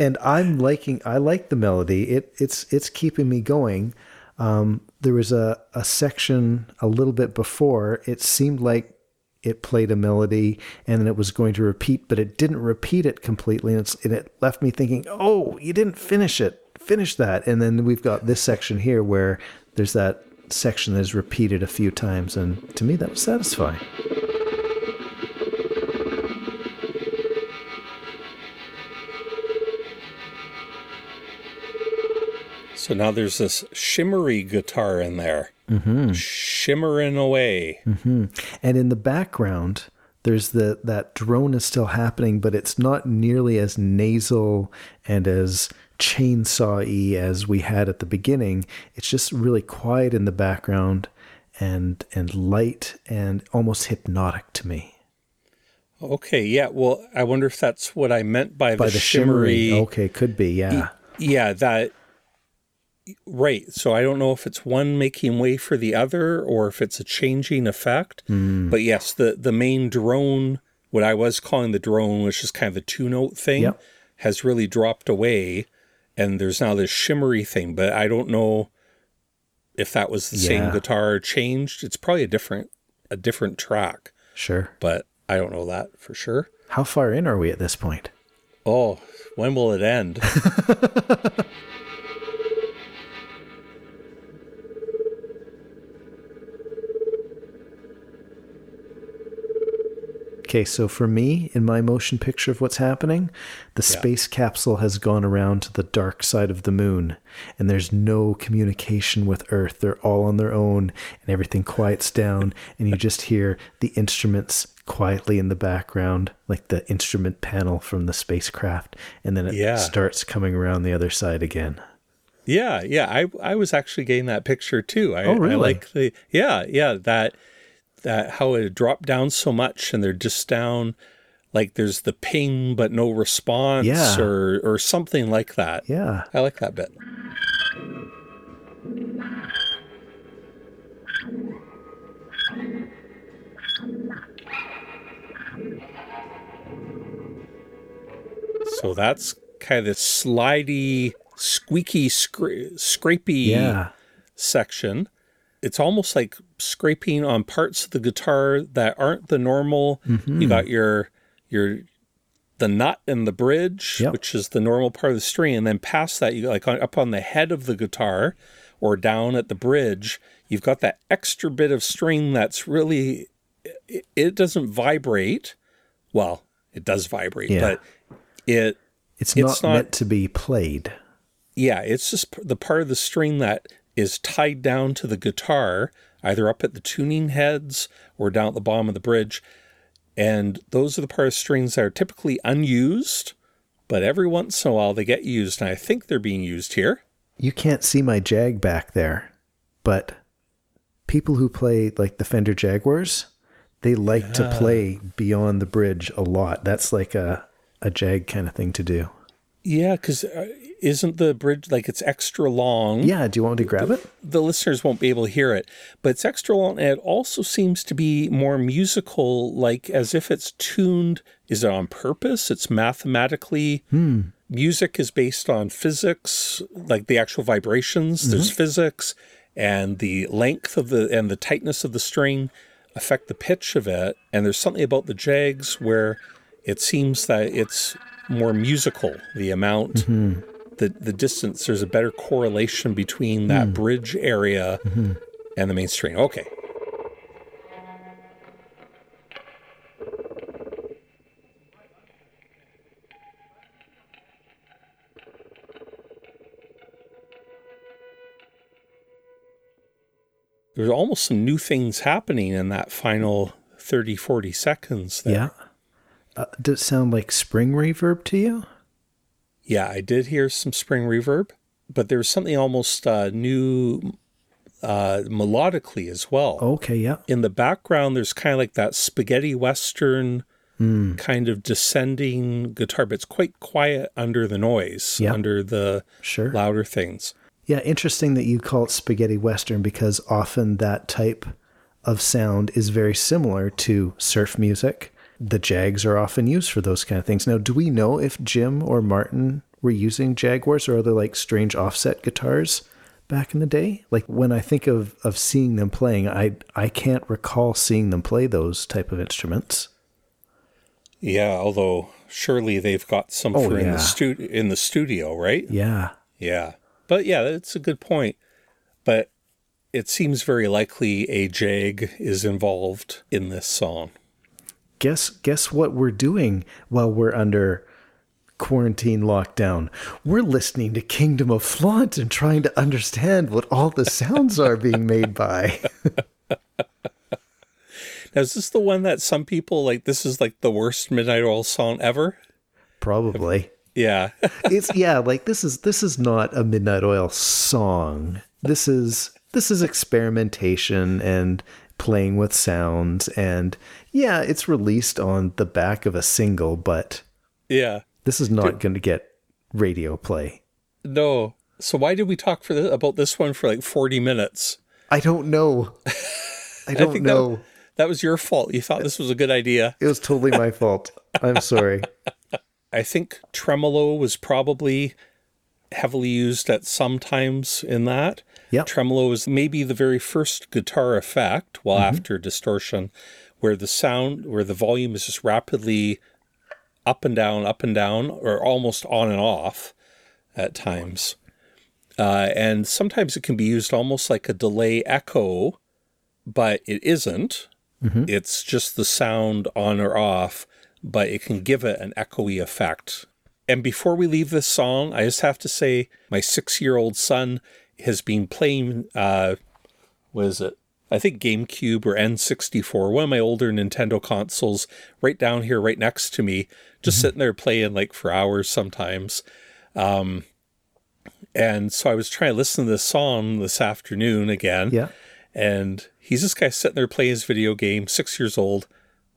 and I'm liking I like the melody. It it's it's keeping me going. Um, there was a, a section a little bit before it seemed like it played a melody and then it was going to repeat, but it didn't repeat it completely, and, and it left me thinking, "Oh, you didn't finish it. Finish that." And then we've got this section here where there's that section that is repeated a few times, and to me that was satisfying. So now there's this shimmery guitar in there, mm-hmm. shimmering away. Mm-hmm. And in the background, there's the that drone is still happening, but it's not nearly as nasal and as chainsaw-y as we had at the beginning. It's just really quiet in the background and and light and almost hypnotic to me. Okay, yeah. Well, I wonder if that's what I meant by, By the, the shimmery. shimmery, okay, could be, yeah. Yeah, that. Right. So I don't know if it's one making way for the other or if it's a changing effect. Hmm. But yes, the the main drone, what I was calling the drone, which is kind of the two note thing, Yep. has really dropped away, and there's now this shimmery thing. But I don't know if that was the same guitar changed. It's probably a different a different track, Sure. but I don't know that for sure. How far in are we at this point? Oh, when will it end? Okay, so for me, in my motion picture of what's happening, the space capsule has gone around to the dark side of the moon, and there's no communication with Earth. They're all on their own, and everything quiets down, and you just hear the instruments quietly in the background, like the instrument panel from the spacecraft, and then it Yeah. starts coming around the other side again. Yeah, yeah. I I was actually getting that picture too. I, Oh, really? I like the yeah, yeah, that that how it dropped down so much and they're just down like there's the ping but no response Yeah. or or something like that. Yeah. I like that bit. So that's kind of the slidey, squeaky, scra- scrapey Yeah. section. It's almost like scraping on parts of the guitar that aren't the normal. Mm-hmm. You got your your the nut and the bridge, Yep. which is the normal part of the string, and then past that, you like on, up on the head of the guitar or down at the bridge, you've got that extra bit of string that's really it, it doesn't vibrate. Well, it does vibrate, Yeah. but it It's, It's not, not- meant to be played. yeah, it's just the part of the string that is tied down to the guitar, either up at the tuning heads or down at the bottom of the bridge. And those are the part of strings that are typically unused, but every once in a while they get used. And I think they're being used here. you can't see my Jag back there, but people who play like the Fender Jaguars, they like to play beyond the bridge a lot. That's like a a Jag kind of thing to do. Yeah, because uh, isn't the bridge like it's extra long? Yeah, do you want me to grab it? the listeners won't be able to hear it, but it's extra long and it also seems to be more musical, like as if it's tuned. Is it on purpose? It's mathematically. Hmm. Music is based on physics, like the actual vibrations. There's mm-hmm. physics, and the length of the and the tightness of the string affect the pitch of it. And there's something about the Jags where it seems that it's more musical. The amount mm-hmm. The the distance there's a better correlation between that bridge area and the main string okay there's almost some new things happening in that final 30 40 seconds there. Yeah. Uh, does it sound like spring reverb to you? Yeah, I did hear some spring reverb, but there was something almost uh, new uh, melodically as well. Okay, yeah. In the background, there's kind of like that spaghetti western kind of descending guitar, but it's quite quiet under the noise, Yeah. under the Sure. louder things. Yeah, interesting that you call it spaghetti western because often that type of sound is very similar to surf music. The Jags are often used for those kind of things. Now, do we know if Jim or Martin were using Jaguars or other like strange offset guitars back in the day? Like when I think of of seeing them playing, I I can't recall seeing them play those type of instruments. Yeah, although surely they've got some Oh, for in the stu- in the studio, right? Yeah. Yeah. But yeah, that's a good point. But it seems very likely a Jag is involved in this song. Guess guess what we're doing while we're under quarantine lockdown we're listening to kingdom of flaunt and trying to understand what all the sounds are being made by Now, is this the one that some people like? This is like the worst Midnight Oil song ever. probably Yeah, it's yeah like this is this is not a midnight oil song this is this is experimentation and playing with sounds and yeah it's released on the back of a single but yeah. this is not going to get radio play No. So why did we talk for this, about this one for like forty minutes? i don't know i don't think that- know That was your fault. You thought this was a good idea. It was totally my fault. I'm sorry. I think tremolo was probably heavily used at some times in that. Yep. Tremolo is maybe the very first guitar effect, well, mm-hmm. after distortion, where the sound, where the volume is just rapidly up and down, up and down, or almost on and off at times. Uh, and sometimes it can be used almost like a delay echo, but it isn't. It's just the sound on or off, but it can give it an echoey effect. And before we leave this song, I just have to say my six year old son has been playing, uh, what is it? I think GameCube or N64, one of my older Nintendo consoles, right down here, right next to me, just sitting there playing like for hours sometimes. Um, and so I was trying to listen to this song this afternoon again. Yeah. And he's this guy sitting there playing his video game, six years old.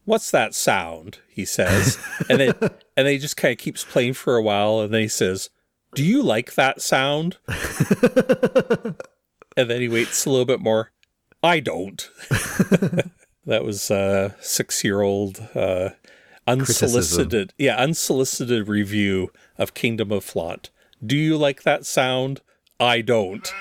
What's that sound? He says. and then and then he just kind of keeps playing for a while and then he says, Do you like that sound? and then he waits a little bit more. I don't. that was a six year old uh unsolicited yeah, unsolicited review of Kingdom of Flaunt. Do you like that sound? I don't.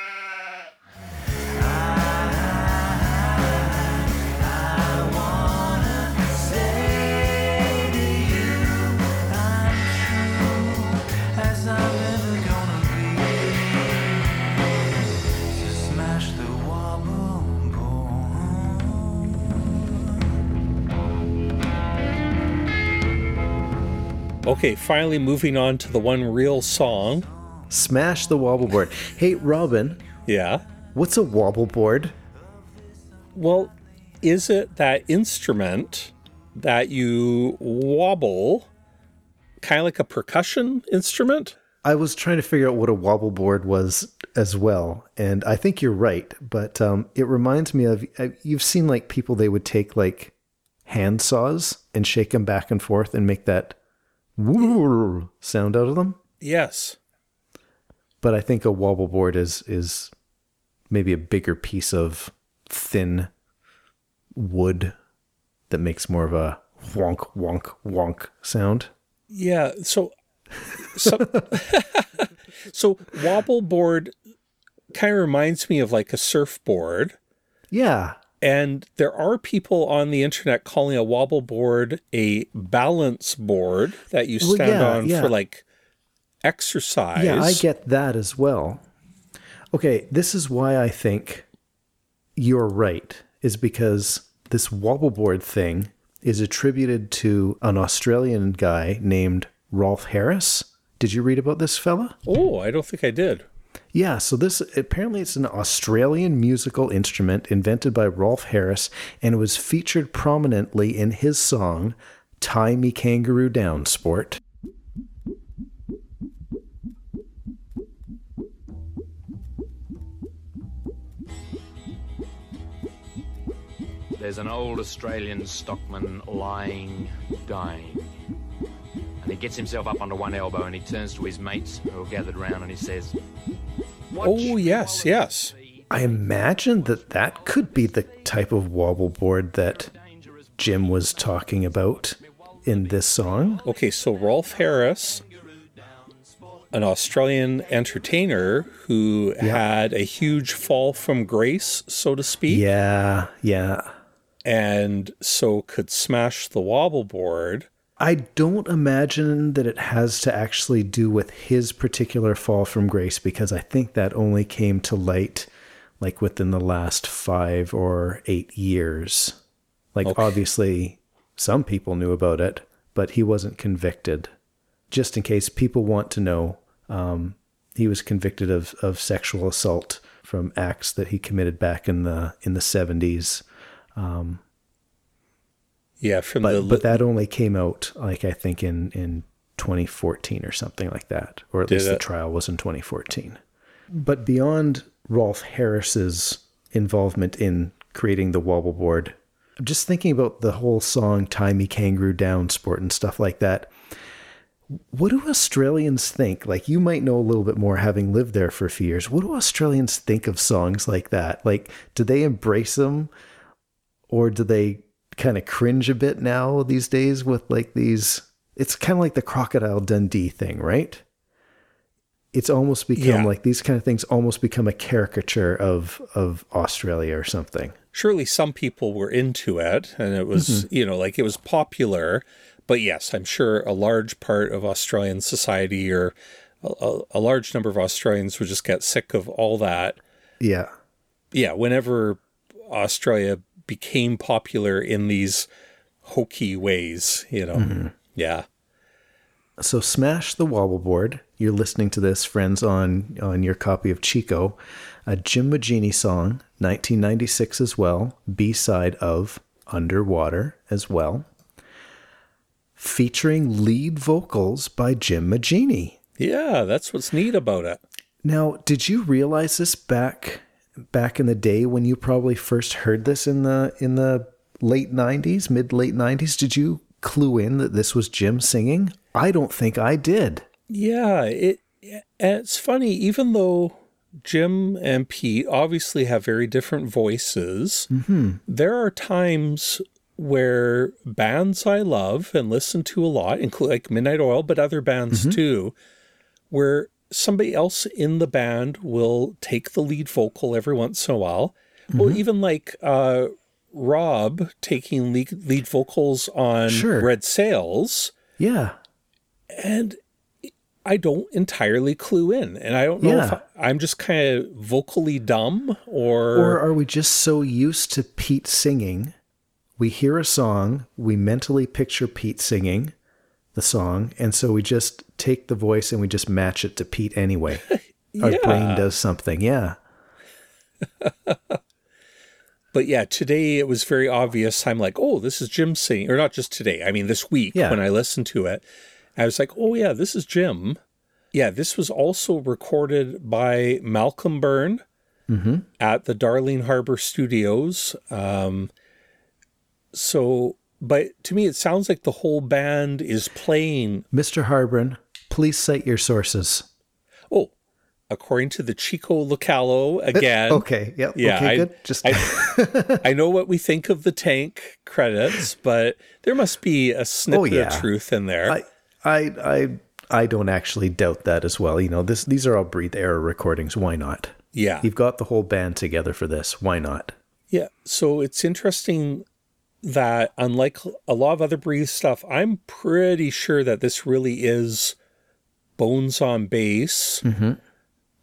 Okay, finally moving on to the one real song. Smash the wobble board. Hey, Robin, Yeah. what's a wobble board? Well, is it that instrument that you wobble, kind of like a percussion instrument? I was trying to figure out what a wobble board was as well, and I think you're right. But um, it reminds me of uh, you've seen like people they would take like hand saws and shake them back and forth and make that sound out of them. Yes. But I think a wobble board is is maybe a bigger piece of thin wood that makes more of a wonk wonk wonk sound. Yeah. So, so, so wobble board kind of reminds me of like a surfboard. Yeah, And there are people on the internet calling a wobble board a balance board that you Well, stand yeah, on yeah. for like exercise. Yeah, I get that as well. Okay, this is why I think you're right, is because this wobble board thing is attributed to an Australian guy named Rolf Harris. Did you read about this fella? Oh, I don't think I did. Yeah, so this apparently it's an Australian musical instrument invented by Rolf Harris and was featured prominently in his song Tie Me Kangaroo Down Sport. There's an old Australian stockman lying, dying. And he gets himself up onto one elbow and he turns to his mates who are gathered round and he says, Oh, yes, yes. I imagine that that could be the type of wobble board that Jim was talking about in this song. Okay, so Rolf Harris, an Australian entertainer who had a huge fall from grace, so to speak, Yeah, yeah. and so could smash the wobble board. I don't imagine that it has to actually do with his particular fall from grace because I think that only came to light like within the last five or eight years. Like, Okay. obviously, some people knew about it, but he wasn't convicted. Just in case people want to know, um, he was convicted of, of sexual assault from acts that he committed back in the in the seventies. Yeah, from but the but that only came out like I think in in 2014 or something like that, or at Did least the trial was in 2014. But beyond Rolf Harris's involvement in creating the wobble board, I'm just thinking about the whole song "Tie Me Kangaroo Down" sport and stuff like that. What do Australians think? Like you might know a little bit more having lived there for a few years. What do Australians think of songs like that? Like, do they embrace them? or do they kind of cringe a bit now these days with like these it's kind of like the crocodile dundee thing right it's almost become Yeah. like these kind of things almost become a caricature of of Australia or something. surely some people were into it and it was mm-hmm. you know like it was popular but yes i'm sure a large part of australian society or a, a large number of australians would just get sick of all that Yeah. yeah whenever australia became popular in these hokey ways you know mm-hmm. yeah So smash the wobble board. You're listening to this, friends, on on your copy of Chico, a Jim Moginie song, 1996 as well, B side of Underwater as well, featuring lead vocals by Jim Moginie. yeah that's what's neat about it Now, did you realize this back back in the day when you probably first heard this in the in the late 90s, mid late 90s? Did you clue in that this was Jim singing? I don't think I did. Yeah, it it's funny, even though Jim and Pete obviously have very different voices, mm-hmm. there are times where bands I love and listen to a lot, include like Midnight Oil, but other bands mm-hmm. too, where somebody else in the band will take the lead vocal every once in a while. Well, even like uh, Rob taking lead, lead vocals on Sure. Red Sails Yeah. and I don't entirely clue in, and I don't know if Yeah. I, I'm just kind of vocally dumb or, Or are we just so used to Pete singing? We hear a song, we mentally picture Pete singing the song, and so we just take the voice and we just match it to Pete anyway. Our brain does something. Yeah. but yeah, today it was very obvious. I'm like, oh, this is Jim singing, or not just today. I mean, this week Yeah. when I listened to it, I was like, oh yeah, this is Jim. Yeah, this was also recorded by Malcolm Burn at the Darling Harbor Studios. Um, so, but to me, it sounds like the whole band is playing Mr. Harbin, please cite your sources. Oh, according to the Chico Localo again. Okay. Yep. Yeah, okay, I, good. Just I, I know what we think of the tank credits, but there must be a snippet Oh, yeah. of truth in there. I, I, I, I don't actually doubt that as well. You know, this these are all breathe era recordings. Why not? yeah, You've got the whole band together for this. Why not? yeah. So it's interesting that unlike a lot of other breathe stuff, I'm pretty sure that this really is Bones on bass Mm-hmm.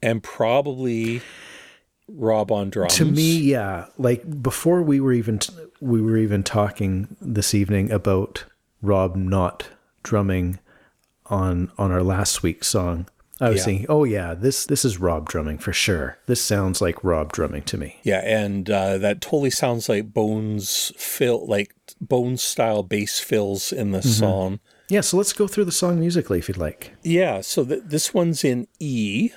and probably Rob on drums. To me, yeah. Like before we were even we were even talking this evening about Rob not drumming on on our last week's song. I was Yeah. thinking, oh yeah, this this is Rob drumming for sure. This sounds like Rob drumming to me. Yeah, and uh, that totally sounds like Bones fill, like Bones style bass fills in the song. Yeah, so let's go through the song musically if you'd like. Yeah, so th- this one's in E,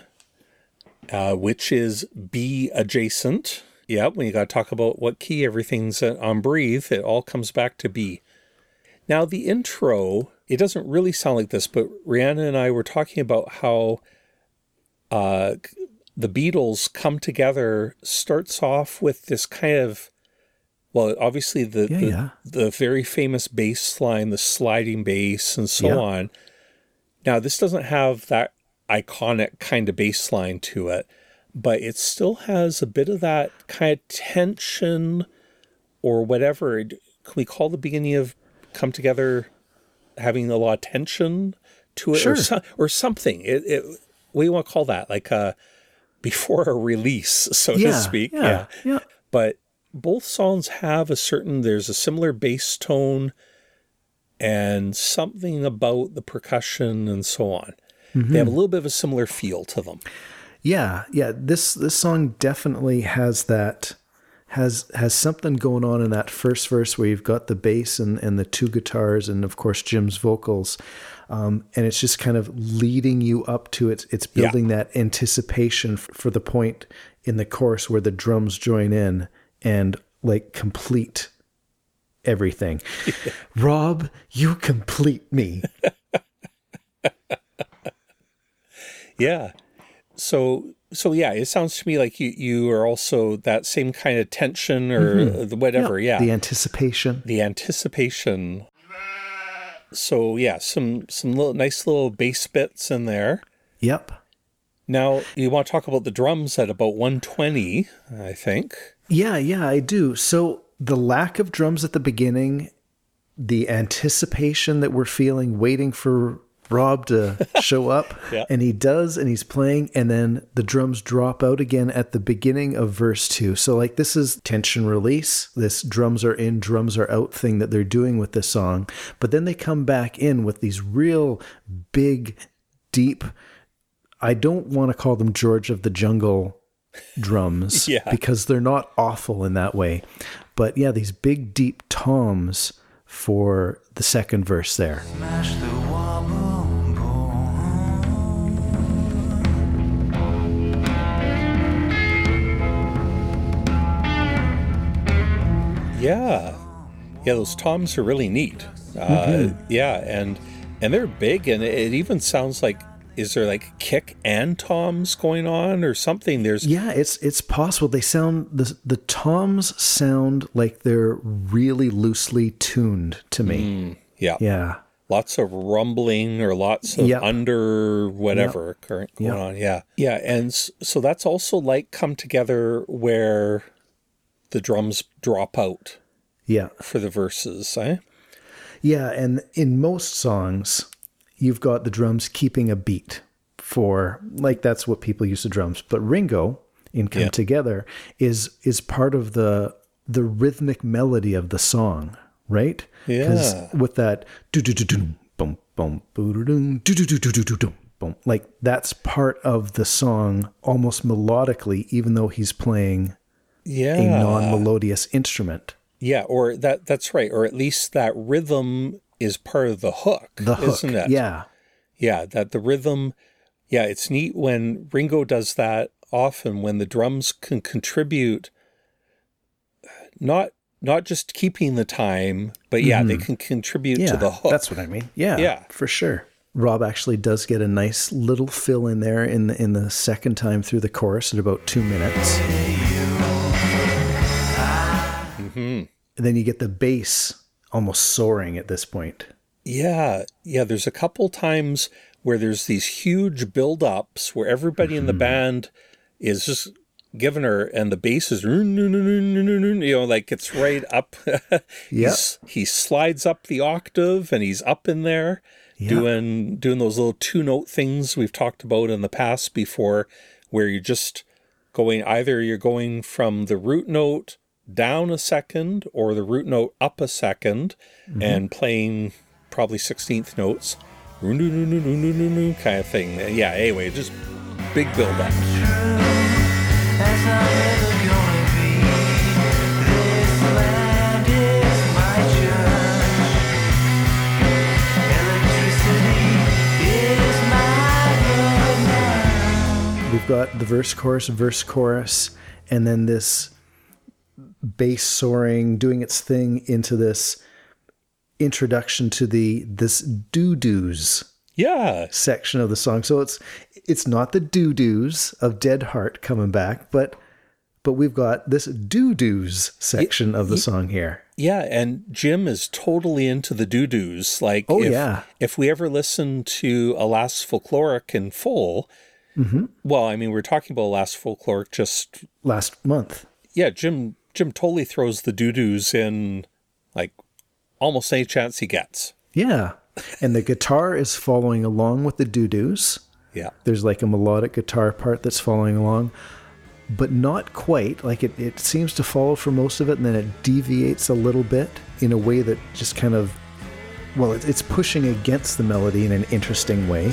uh, which is B adjacent. Yeah, when you got to talk about what key everything's on breathe, it all comes back to B. Now, the intro, it doesn't really sound like this, but Rihanna and I were talking about how uh, the Beatles come together, starts off with this kind of, well, obviously the, Yeah, the, yeah. the very famous bass line, the sliding bass, and so Yeah. on. Now, this doesn't have that iconic kind of bass line to it, but it still has a bit of that kind of tension or whatever. Can we call the beginning of Come Together having a lot of tension to it Sure. or, so, or something? It, it, what do you want to call that? Like a before a release, so to speak. yeah, yeah. But both songs have a certain, there's a similar bass tone and something about the percussion and so on. They have a mm-hmm. little bit of a similar feel to them. Yeah, yeah. This this song definitely has that has has something going on in that first verse where you've got the bass and, and the two guitars and of course Jim's vocals. Um, and it's just kind of leading you up to it. It's Yeah. building that anticipation for the point in the chorus where the drums join in and like complete everything. Rob, you complete me. Yeah. So so yeah, it sounds to me like you you are also that same kind of tension or mm-hmm. the whatever. Yeah. The anticipation. the anticipation. So yeah, some some little nice little bass bits in there. Yep. Now, you want to talk about the drums at about 120, I think. Yeah, yeah, I do. So the lack of drums at the beginning, the anticipation that we're feeling waiting for Rob to show up, Yeah. and he does, and he's playing, and then the drums drop out again at the beginning of verse two. So, like, this is tension release, this drums are in, drums are out thing that they're doing with this song. But then they come back in with these real big, deep, I don't want to call them George of the Jungle drums Yeah. because they're not awful in that way. But yeah, these big, deep toms for the second verse there. Yeah. Yeah, those toms are really neat. Uh, Yeah, and and they're big, and it even sounds like is there like kick and toms going on or something? There's Yeah, it's it's possible. They sound the the toms sound like they're really loosely tuned to me. yeah, Yeah. lots of rumbling or lots of Yep. under whatever current going Yep. on. Yeah, yeah, and so that's also like come together where the drums drop out. Yeah. For the verses, eh? Yeah, and in most songs, you've got the drums keeping a beat for like that's what people use the drums. But Ringo in Come yeah. Together is is part of the the rhythmic melody of the song, right? Yeah. Because with that do do do do boom boom boom do do do do do do do boom like that's part of the song almost melodically, even though he's playing yeah, a non-melodious instrument. Yeah, or that that's right, or at least that rhythm is part of the hook, The hook, isn't it? yeah. Yeah, that the rhythm yeah, it's neat when Ringo does that often when the drums can contribute not not just keeping the time, but yeah, they can contribute Mm-hmm. yeah, to the hook. That's what I mean. Yeah, Yeah. for sure. Rob actually does get a nice little fill in there in the, in the second time through the chorus at about two minutes. Mm-hmm. And then you get the bass almost soaring at this point. Yeah, yeah. There's a couple times where there's these huge build-ups where everybody in the band is just giving her, and the bass is, you know, like it's right up. He's, he slides up the octave, and he's up in there doing doing those little two-note things we've talked about in the past before, where you're just going either you're going from the root note down a second or the root note up a 2nd mm-hmm. and playing probably 16th notes kind of thing yeah anyway just big build up As I'm ever gonna be. This land is my church. Electricity is my blood now. We've got the verse, chorus, verse, chorus, and then this bass soaring, doing its thing into this introduction to the this doo doos yeah section of the song. So it's it's not the doo doos of Dead Heart coming back, but but we've got this doo doos section of the song here. yeah and jim is totally into the doo-doos like Oh, if, yeah. if we ever listen to alas folkloric in full Mm-hmm. well i mean we're talking about alas folkloric just Last month. yeah jim jim totally throws the doo-doos in like almost any chance he gets Yeah. And the guitar is following along with the doo doos. yeah There's like a melodic guitar part that's following along, but not quite. Like it, it seems to follow for most of it, and then it deviates a little bit in a way that just kind of, well, it, it's pushing against the melody in an interesting way.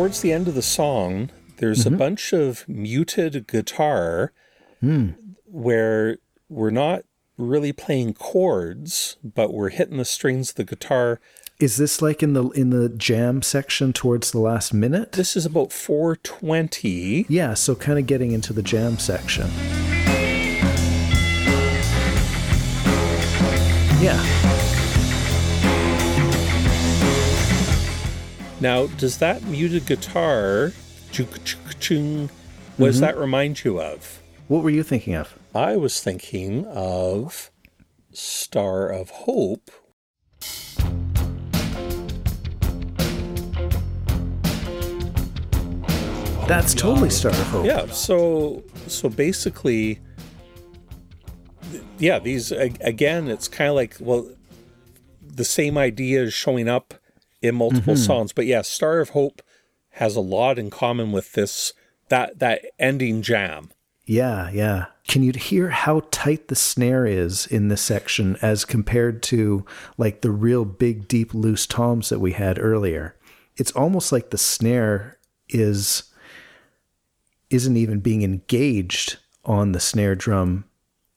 Towards the end of the song there's a mm-hmm. bunch of muted guitar hmm. where we're not really playing chords but we're hitting the strings of the guitar Is this like in the in the jam section towards the last minute? this is about 420 Yeah, so kind of getting into the jam section. Yeah. Now does that muted guitar chuk, chuk, chung, What does mm-hmm. that remind you of? What were you thinking of? I was thinking of Star of Hope. That's totally Star of Hope. Yeah, so so basically yeah, these again it's kind of like well the same idea is showing up in multiple mm-hmm. songs, but yeah, Star of Hope has a lot in common with this that that ending jam. Yeah, yeah. Can you hear how tight the snare is in this section as compared to like the real big, deep, loose toms that we had earlier? It's almost like the snare is isn't even being engaged on the snare drum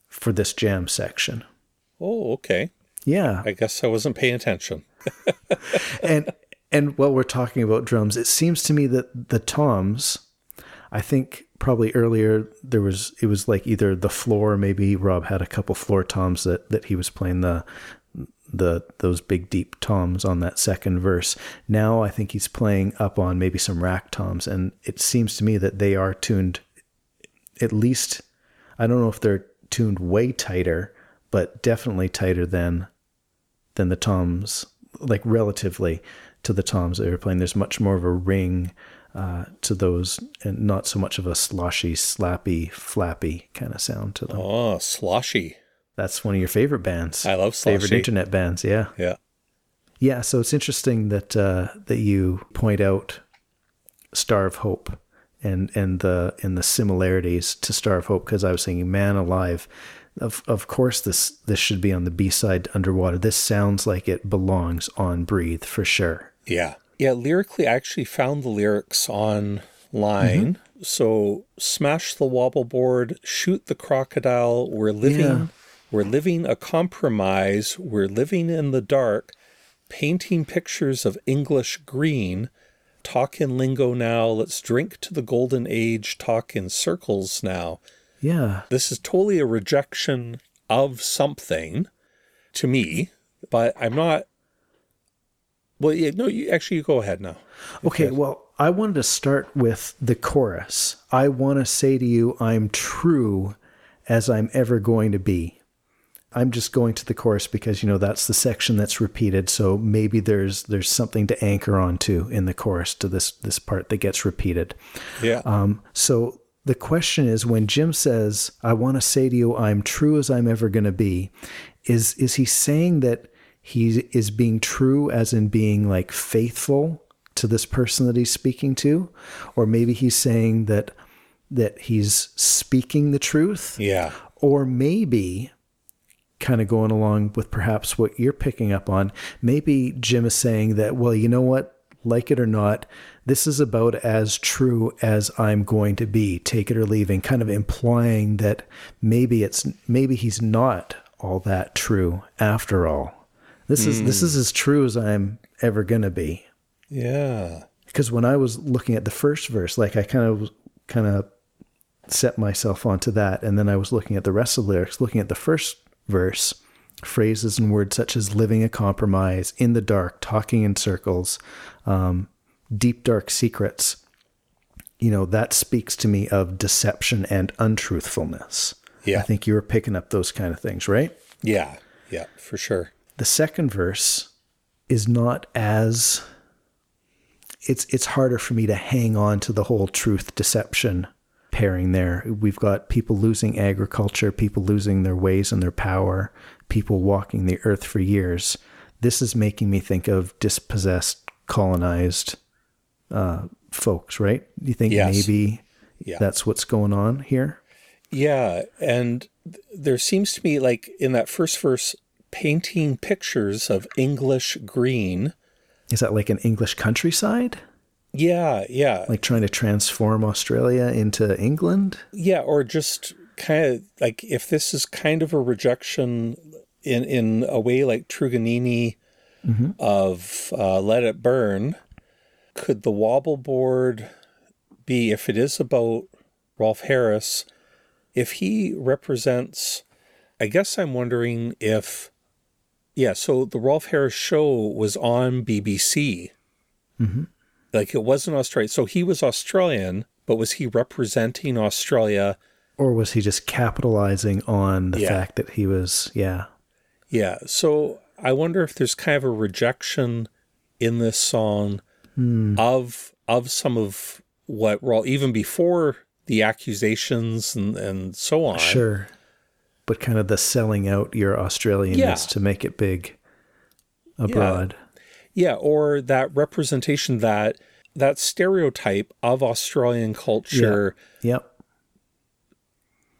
for this jam section. Oh, okay. Yeah. I guess I wasn't paying attention. and and while we're talking about drums, it seems to me that the toms, I think probably earlier there was it was like either the floor, maybe Rob had a couple floor toms that that he was playing the the those big deep toms on that second verse. Now I think he's playing up on maybe some rack toms, and it seems to me that they are tuned at least. I don't know if they're tuned way tighter, but definitely tighter than than the toms, like relatively to the toms that they were playing. There's much more of a ring uh, to those, and not so much of a sloshy, slappy, flappy kind of sound to them. Oh, sloshy. That's one of your favorite bands. I love sloshy. favorite internet bands. Yeah, Yeah. yeah. So it's interesting that uh, that you point out Star of Hope and and the and the similarities to Star of Hope because I was thinking, man alive. Of of course this this should be on the B side underwater. This sounds like it belongs on Breathe for sure. Yeah. Yeah, lyrically, I actually found the lyrics online. Mm-hmm. So, smash the wobble board, shoot the crocodile. We're living, Yeah. we're living a compromise. We're living in the dark, painting pictures of English green. Talk in lingo now. Let's drink to the golden age. Talk in circles now. Yeah. This is totally a rejection of something to me, but I'm not. Well, yeah, no, you actually you go ahead now. Okay, well, I wanted to start with the chorus. I want to say to you, I'm true as I'm ever going to be. I'm just going to the chorus because you know that's the section that's repeated. So maybe there's there's something to anchor onto in the chorus to this this part that gets repeated. Yeah. Um, so the question is when Jim says, I want to say to you, I'm true as I'm ever going to be, is, is he saying that he is being true as in being like faithful to this person that he's speaking to? Or maybe he's saying that, that he's speaking the truth? yeah. Or maybe kind of going along with perhaps what you're picking up on, maybe Jim is saying that, well, you know what? Like it or not, this is about as true as I'm going to be, take it or leaving, kind of implying that maybe it's maybe he's not all that true after all. This is this hmm. is as true as I'm ever gonna be Yeah. because when I was looking at the first verse, like I kind of kind of set myself onto that, and then I was looking at the rest of the lyrics, looking at the first verse, phrases and words such as "living a compromise," "in the dark," "talking in circles," um, "deep dark secrets." You know that speaks to me of deception and untruthfulness. Yeah. I think you were picking up those kind of things, right? Yeah. Yeah. For sure. the second verse is not as it's it's harder for me to hang on to the whole truth deception pairing there. We've got people losing agriculture, people losing their ways and their power, people walking the earth for years. This is making me think of dispossessed, colonized uh, folks, right? Do you think Yes. maybe Yeah. that's what's going on here? Yeah. And there seems to be like in that first verse, painting pictures of English green. Is that like an English countryside? Yeah. Yeah. Like trying to transform Australia into England? Yeah, or just kind of like if this is kind of a rejection in in a way like Truganini of uh, Let It Burn, could the wobble board be if it is about Rolf Harris, if he represents? I guess I'm wondering if, yeah. So the Rolf Harris show was on BBC. Like it wasn't Australia. So he was Australian, but was he representing Australia? Or was he just capitalizing on the Yeah. fact that he was, yeah. Yeah. So I wonder if there's kind of a rejection in this song hmm. of of some of what well even before the accusations and, and so on. Sure. But kind of the selling out your Australianness Yeah. to make it big abroad. Yeah, or that representation that that stereotype of Australian culture. Yep.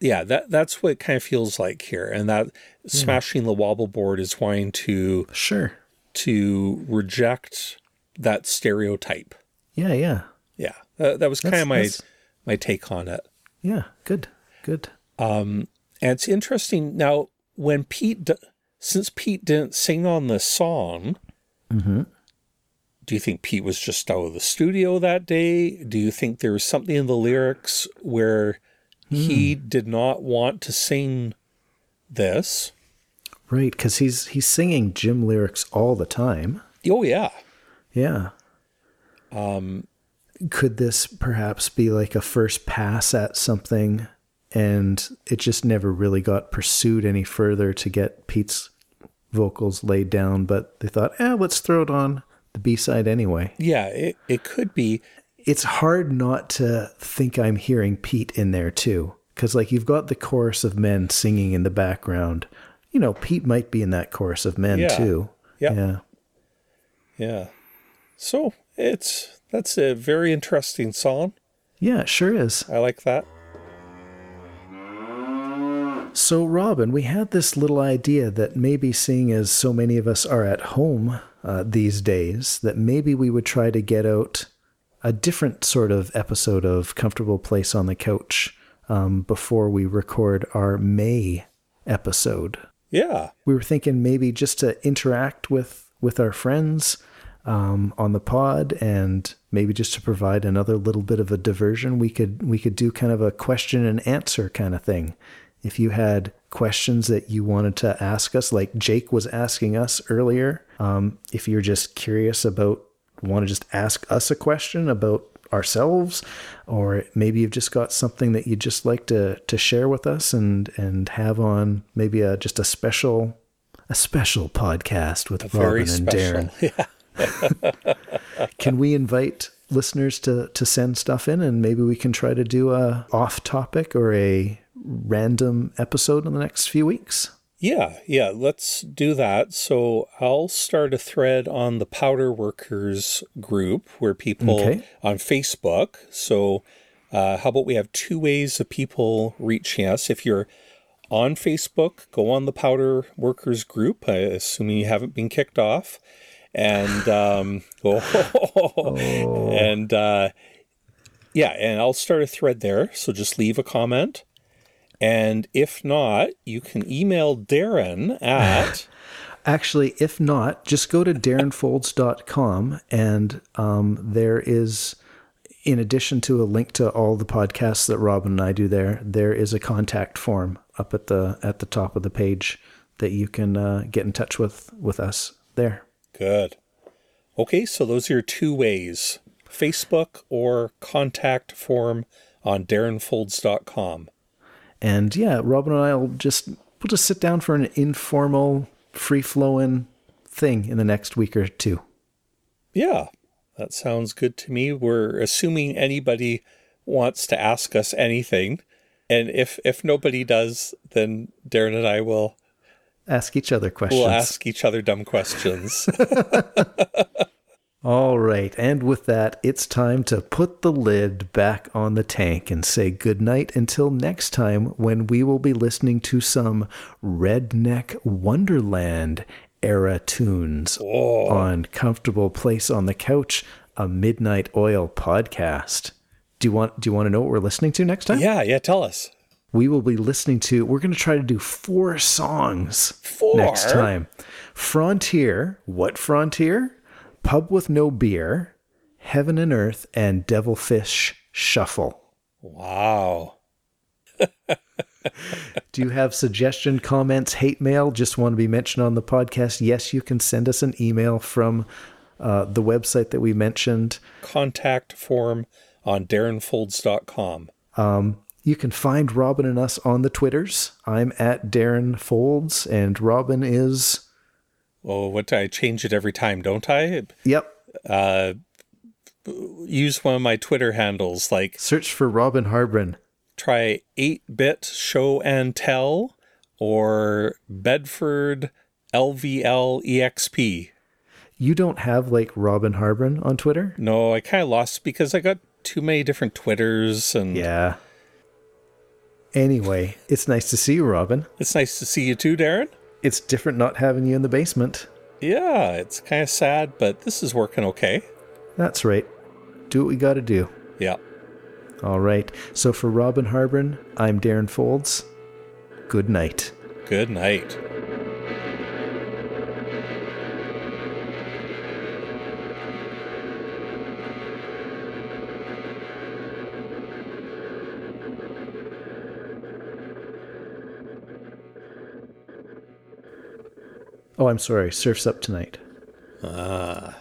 Yeah, that that's what it kind of feels like here. And that smashing the wobble board is wanting to Sure. to reject that stereotype. Yeah, yeah. Yeah. That, that was kind That's- of my that's- my take on it. Yeah. Good. Good. Um, and it's interesting now when Pete, d- since Pete didn't sing on the song, do you think Pete was just out of the studio that day? Do you think there was something in the lyrics where he did not want to sing this? Right, because he's he's singing Jim lyrics all the time. Oh yeah, Yeah. Um, could this perhaps be like a first pass at something, and it just never really got pursued any further to get Pete's vocals laid down? But they thought, eh, let's throw it on the B side anyway. yeah. It it could be. It's hard not to think I'm hearing Pete in there too, because like you've got the chorus of men singing in the background. You know, Pete might be in that chorus of men Yeah. too. Yep. Yeah. Yeah. So it's that's a very interesting song. Yeah, it sure is. I like that. So, Robin, we had this little idea that maybe seeing as so many of us are at home uh, these days, that maybe we would try to get out a different sort of episode of Comfortable Place on the Couch um, before we record our May episode. Yeah. We were thinking maybe just to interact with, with our friends um, on the pod and maybe just to provide another little bit of a diversion, we could we could do kind of a question and answer kind of thing. If you had questions that you wanted to ask us, like Jake was asking us earlier, um, if you're just curious about, want to just ask us a question about ourselves, or maybe you've just got something that you'd just like to to share with us and and have on maybe a just a special a special podcast with Robin Very and. Darren. Can we invite listeners to to send stuff in and maybe we can try to do a off topic or a random episode in the next few weeks? Yeah, yeah, let's do that. So I'll start a thread on the Powder Workers group where people Okay. on Facebook. So, uh, how about we have two ways of people reaching us? If you're on Facebook, go on the Powder Workers group, I assuming you haven't been kicked off. And, um, oh, and, uh, yeah, and I'll start a thread there. So just leave a comment. And if not, you can email Darren at Actually, if not, just go to darrenfolds.com and um, there is, in addition to a link to all the podcasts that Robin and I do there, there is a contact form up at the at the top of the page that you can uh, get in touch with with us there. good. Okay, so those are your two ways Facebook or contact form on darrenfolds.com. And yeah, Robin and I will just we'll just sit down for an informal, free flowing thing in the next week or two. Yeah, that sounds good to me. We're assuming anybody wants to ask us anything. And if if nobody does, then Darren and I will Ask each other questions. We'll ask each other dumb questions. All right, and with that, it's time to put the lid back on the tank and say goodnight until next time when we will be listening to some Redneck Wonderland era tunes oh. on Comfortable Place on the Couch, a Midnight Oil podcast. Do you want do you want to know what we're listening to next time? yeah, yeah, tell us. we will be listening to we're going to try to do four songs Four? next time frontier what frontier pub with no beer heaven and earth and devilfish shuffle Wow. do you have suggestion comments hate mail just want to be mentioned on the podcast yes you can send us an email from uh, the website that we mentioned contact form on darrenfolds.com. You can find Robin and us on the Twitters. I'm at Darren Folds, and Robin is. Oh, what do I change it every time, don't I? Yep. Uh, use one of my Twitter handles like Search for Robin Harbin. try 8-bit show and tell or Bedford LVL EXP. You don't have like Robin Harbin on Twitter? No, I kind of lost because I got too many different Twitters and Yeah. Anyway, it's nice to see you, Robin. it's nice to see you too, Darren. It's different not having you in the basement. Yeah, it's kind of sad, but this is working okay. That's right. Do what we gotta do. Yeah. All right. So for Robin Harbin, I'm Darren Folds. Good night. Good night. Oh, I'm sorry. Surf's up tonight. Ah.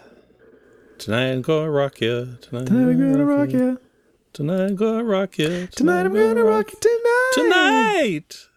Tonight I'm gonna rock you. Tonight, Tonight I'm gonna rock you. Tonight I'm gonna rock you. Tonight I'm gonna rock you tonight. Tonight.